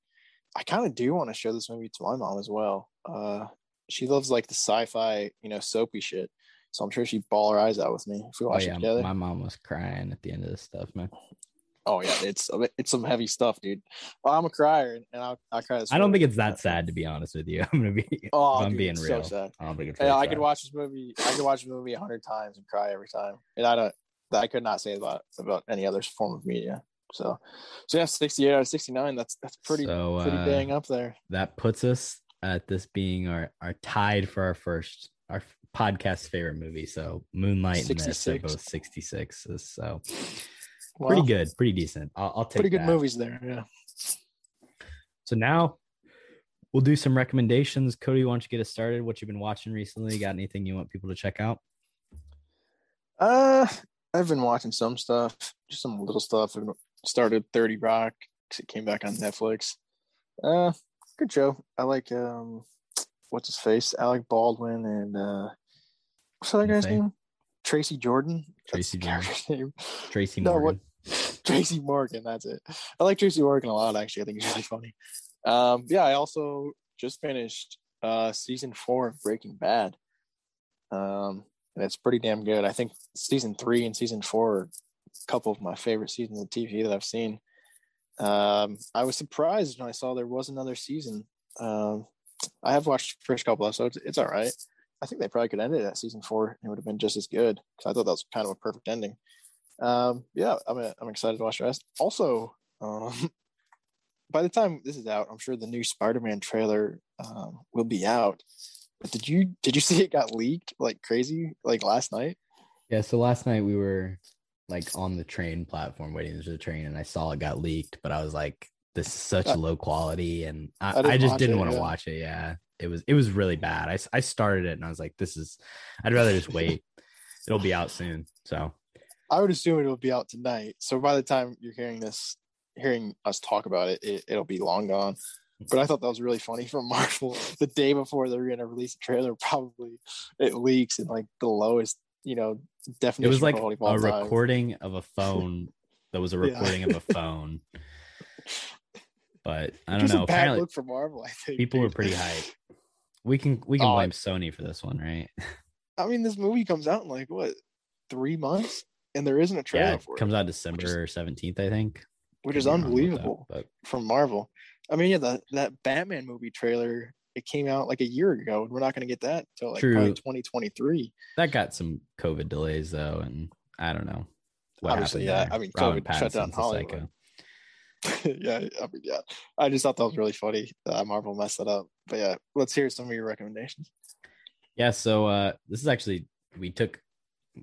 I kind of do want to show this movie to my mom as well. Uh, she loves like the sci-fi, you know, soapy shit. So I'm sure she'd ball her eyes out with me if we oh watch yeah it together. my mom was crying at the end of this stuff man Oh yeah, it's it's some heavy stuff, dude. Well, I'm a crier, and I'll, I cry. This i don't think it's that sad to be honest with you i'm gonna be Oh, i'm dude, being real So sad. i don't think it's Yeah, I could watch this movie. I could watch this movie a hundred times and cry every time, and I don't. I could not say about about any other form of media. So, so yeah, 68 out of 69. That's that's pretty So, pretty uh, dang up there. that puts us at this being our our tied for our first our podcast favorite movie so moonlight and this are both 66 so Wow. pretty good pretty decent i'll, I'll take Pretty good that. movies there. Yeah. So now we'll do some recommendations. Cody, why don't you get us started? What you've been watching recently? Got anything you want people to check out? Uh, I've been watching some stuff, just some little stuff. I started 30 Rock. it came back on Netflix. Uh, good show. I like um, what's his face, Alec Baldwin, and uh, what's that guy's name? Tracy Jordan. Tracy Jordan. name. Tracy No, Morgan. what- Tracy Morgan. That's it. I like Tracy Morgan a lot. Actually, I think he's really funny. Um, yeah, I also just finished uh season four of Breaking Bad. Um, and it's pretty damn good. I think season three and season four are couple of my favorite seasons of TV that I've seen. Um, I was surprised when I saw there was another season. Um, I have watched the first couple episodes. It's all right. I think they probably could end it at season four. It would have been just as good because I thought that was kind of a perfect ending. Um, yeah, I'm I'm excited to watch the rest. Also, um, by the time this is out, I'm sure the new Spider-Man trailer um, will be out. But did you did you see it got leaked like crazy like last night? Yeah. So last night we were like on the train platform waiting for the train, and I saw it got leaked, but I was like, "This is such I- low quality," and I I, didn't I, just didn't want to yeah. watch it. Yeah, it was it was really bad. I, I started it and I was like, "This is," I'd rather just wait. It'll be out soon. So I would assume it will be out tonight. So by the time you're hearing this, hearing us talk about it, it it'll be long gone. But I thought that was really funny from Marvel. The day before they're gonna release a trailer, probably it leaks in like the lowest, you know, definition. it was like quality of all a time. recording of a phone that was a Yeah. recording of a phone. But I don't Just know. bad Apparently, look for Marvel. I think people were pretty hyped. We can we can Oh, blame Sony for this one, right? I mean, this movie comes out in like what three months, and there isn't a trailer Yeah, it for comes it, out December seventeenth, I think. which is Could be wrong with that, unbelievable but from Marvel. I mean, yeah, that that Batman movie trailer it came out like a year ago, and we're not going to get that until like probably 2023. that got some COVID delays though, and I don't know what Obviously, happened. yeah. there. I mean, COVID shut down Hollywood. yeah, I mean, yeah. I just thought that was really funny. that Marvel messed that up. But yeah, let's hear some of your recommendations. Yeah, so uh this is actually we took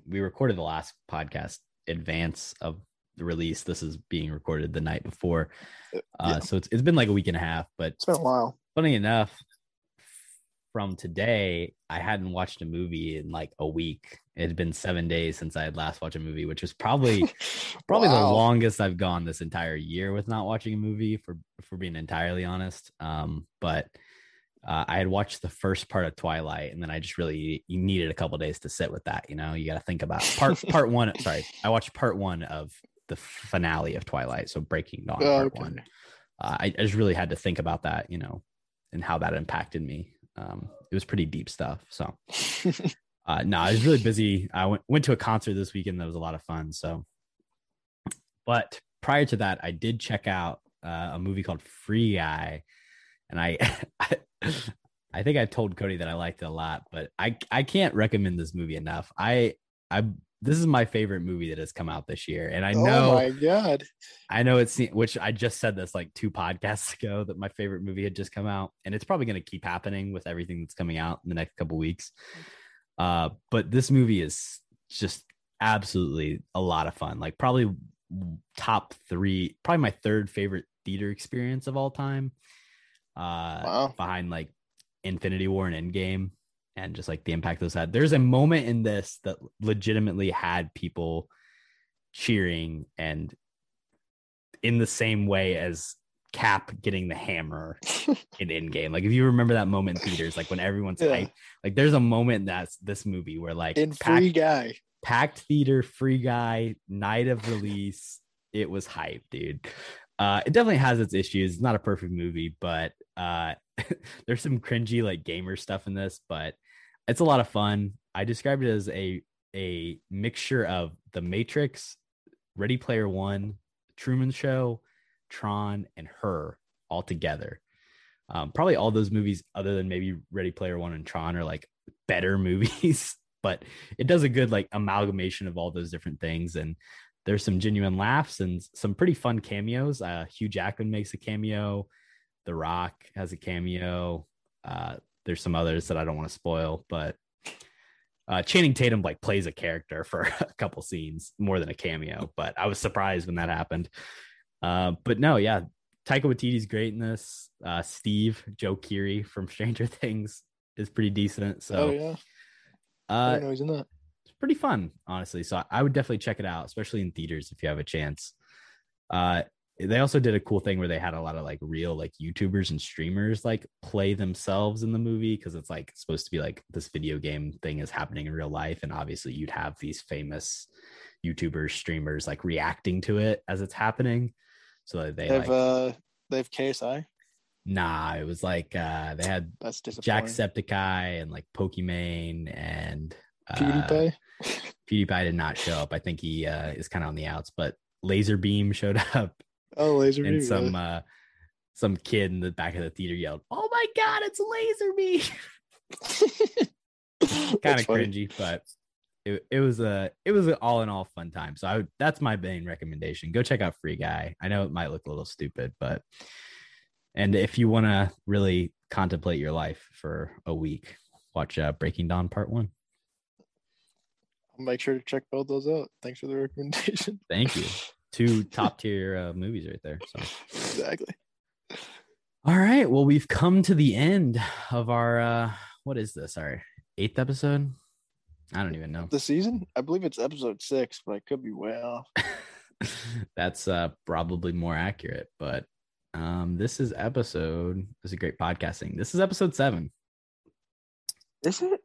we recorded the last podcast advance of the release. This is being recorded the night before. Uh, Uh, yeah. So it's, it's been like a week and a half, but It's been a while. funny enough, from today, I hadn't watched a movie in like a week. It had been seven days since I had last watched a movie, which was probably probably the longest I've gone this entire year with not watching a movie for for being entirely honest. Um, but uh, I had watched the first part of Twilight, and then I just really needed a couple days to sit with that. You know, you got to think about part part one. Sorry, I watched part one of the finale of Twilight, so Breaking Dawn Oh, part okay. one. Uh, I, I just really had to think about that, you know, and how that impacted me. Um, it was pretty deep stuff. So uh, no, I was really busy. I went went to a concert this weekend that was a lot of fun. So, but prior to that, I did check out uh, a movie called Free Guy, and I, I, I think I told Cody that I liked it a lot, but I I can't recommend this movie enough. I I this is my favorite movie that has come out this year, and I know Oh my god. I know it's which I just said this like two podcasts ago that my favorite movie had just come out, and it's probably going to keep happening with everything that's coming out in the next couple weeks. Uh, but this movie is just absolutely a lot of fun. Like probably top three, probably my third favorite theater experience of all time. Uh, Wow. behind like Infinity War and Endgame, and just like the impact those had. There's a moment in this that legitimately had people cheering and in the same way as Cap getting the hammer in Endgame. Like if you remember that moment in theaters, like when everyone's Yeah. hyped, like there's a moment in that's this movie where like In packed, free guy. packed theater, free guy, night of release, it was hype, dude. Uh, it definitely has its issues. It's not a perfect movie, but uh, there's some cringy like gamer stuff in this, but it's a lot of fun. I described it as a a mixture of The Matrix, Ready Player One, Truman Show, Tron, and Her all together. Um, probably all those movies, other than maybe Ready Player One and Tron, are like better movies, but it does a good like amalgamation of all those different things. And there's some genuine laughs and some pretty fun cameos. Uh, Hugh Jackman makes a cameo. The Rock has a cameo. Uh, there's some others that I don't want to spoil, but uh, Channing Tatum like plays a character for a couple scenes more than a cameo. But I was surprised when that happened. Uh, but no, yeah, Taika Waititi's great in this. Uh, Steve Joe Keery from Stranger Things is pretty decent. So oh yeah. Uh, know he's in that. it's pretty fun, honestly. So I would definitely check it out, especially in theaters if you have a chance. Uh, they also did a cool thing where they had a lot of like real like YouTubers and streamers like play themselves in the movie because it's like supposed to be like this video game thing is happening in real life, and obviously you'd have these famous YouTubers, streamers like reacting to it as it's happening. So that they They like have uh they have KSI. nah, it was like uh they had That's and like Pokimane and uh, PewDiePie. PewDiePie did not show up. I think he uh, is kind of on the outs, but Lazarbeam showed up, Oh, laser and beam, some yeah. uh, some kid in the back of the theater yelled, "Oh my god, it's Lazarbeam!" kind of cringy, but it, it was a it was an all in all fun time. So I would, that's my main recommendation. Go check out Free Guy. I know it might look a little stupid, but and if you want to really contemplate your life for a week, watch uh, Breaking Dawn Part One. I'll make sure to check both those out. Thanks for the recommendation. Thank you. Two top tier uh, movies right there. So. exactly. All right. Well, we've come to the end of our uh what is this? Our eighth episode? I don't even know. The season? I believe it's episode six, but I could be way off. That's uh probably more accurate, but um this is episode this is a great podcasting. This is episode seven. Is it?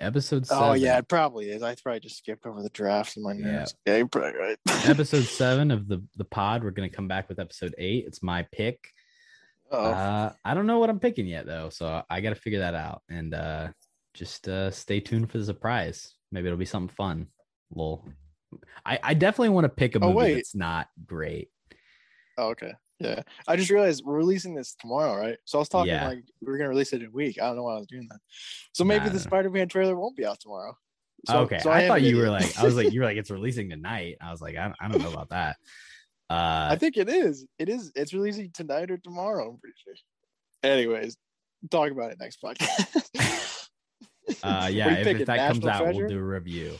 Episode seven. Oh yeah, it probably is. I probably just skipped over the draft in my notes. Yeah, you're probably right. episode seven of the the pod. We're gonna come back with episode eight. It's my pick. oh Uh I don't know what I'm picking yet though, so I gotta figure that out. And uh just uh stay tuned for the surprise. Maybe it'll be something fun. Lol. I, I definitely want to pick a Oh, movie wait. that's not great. Oh, okay. Yeah. I just realized we're releasing this tomorrow, right? So I was talking Yeah. like we are gonna release it in a week. I don't know why I was doing that. So maybe Nah, the. Spider-Man trailer won't be out tomorrow. So- okay. so I, am thought you were like, I was like, you were like, it's releasing tonight. I was like, I, I don't know about that. Uh, I think it is. It is. It's releasing tonight or tomorrow. I'm pretty sure. Anyways, talk about it next podcast. uh, yeah. If, if that comes out, Treasure? we'll do a review.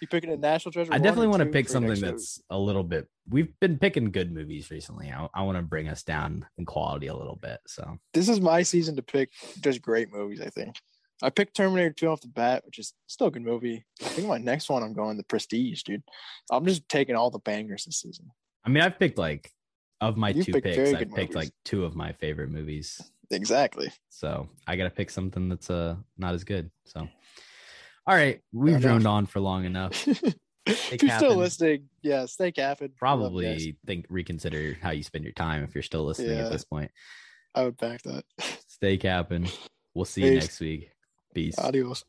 You picking a National Treasure? I definitely want to pick something that's a little bit. We've been picking good movies recently. I, I want to bring us down in quality a little bit. So This is my season to pick just great movies. I think I picked Terminator 2 off the bat, which is still a good movie. I think my next one I'm going The Prestige, dude. I'm just taking all the bangers this season. I mean, I've picked like of my You've two picks. I've picked movies. like two of my favorite movies. Exactly. So I got to pick something that's uh not as good. So, all right, we've droned on for long enough. if you're still listening, yeah, stay capping. We love you. Probably think reconsider how you spend your time if you're still listening Yeah. at this point. I would back that. Stay capping. We'll see you next week. Peace. Adios.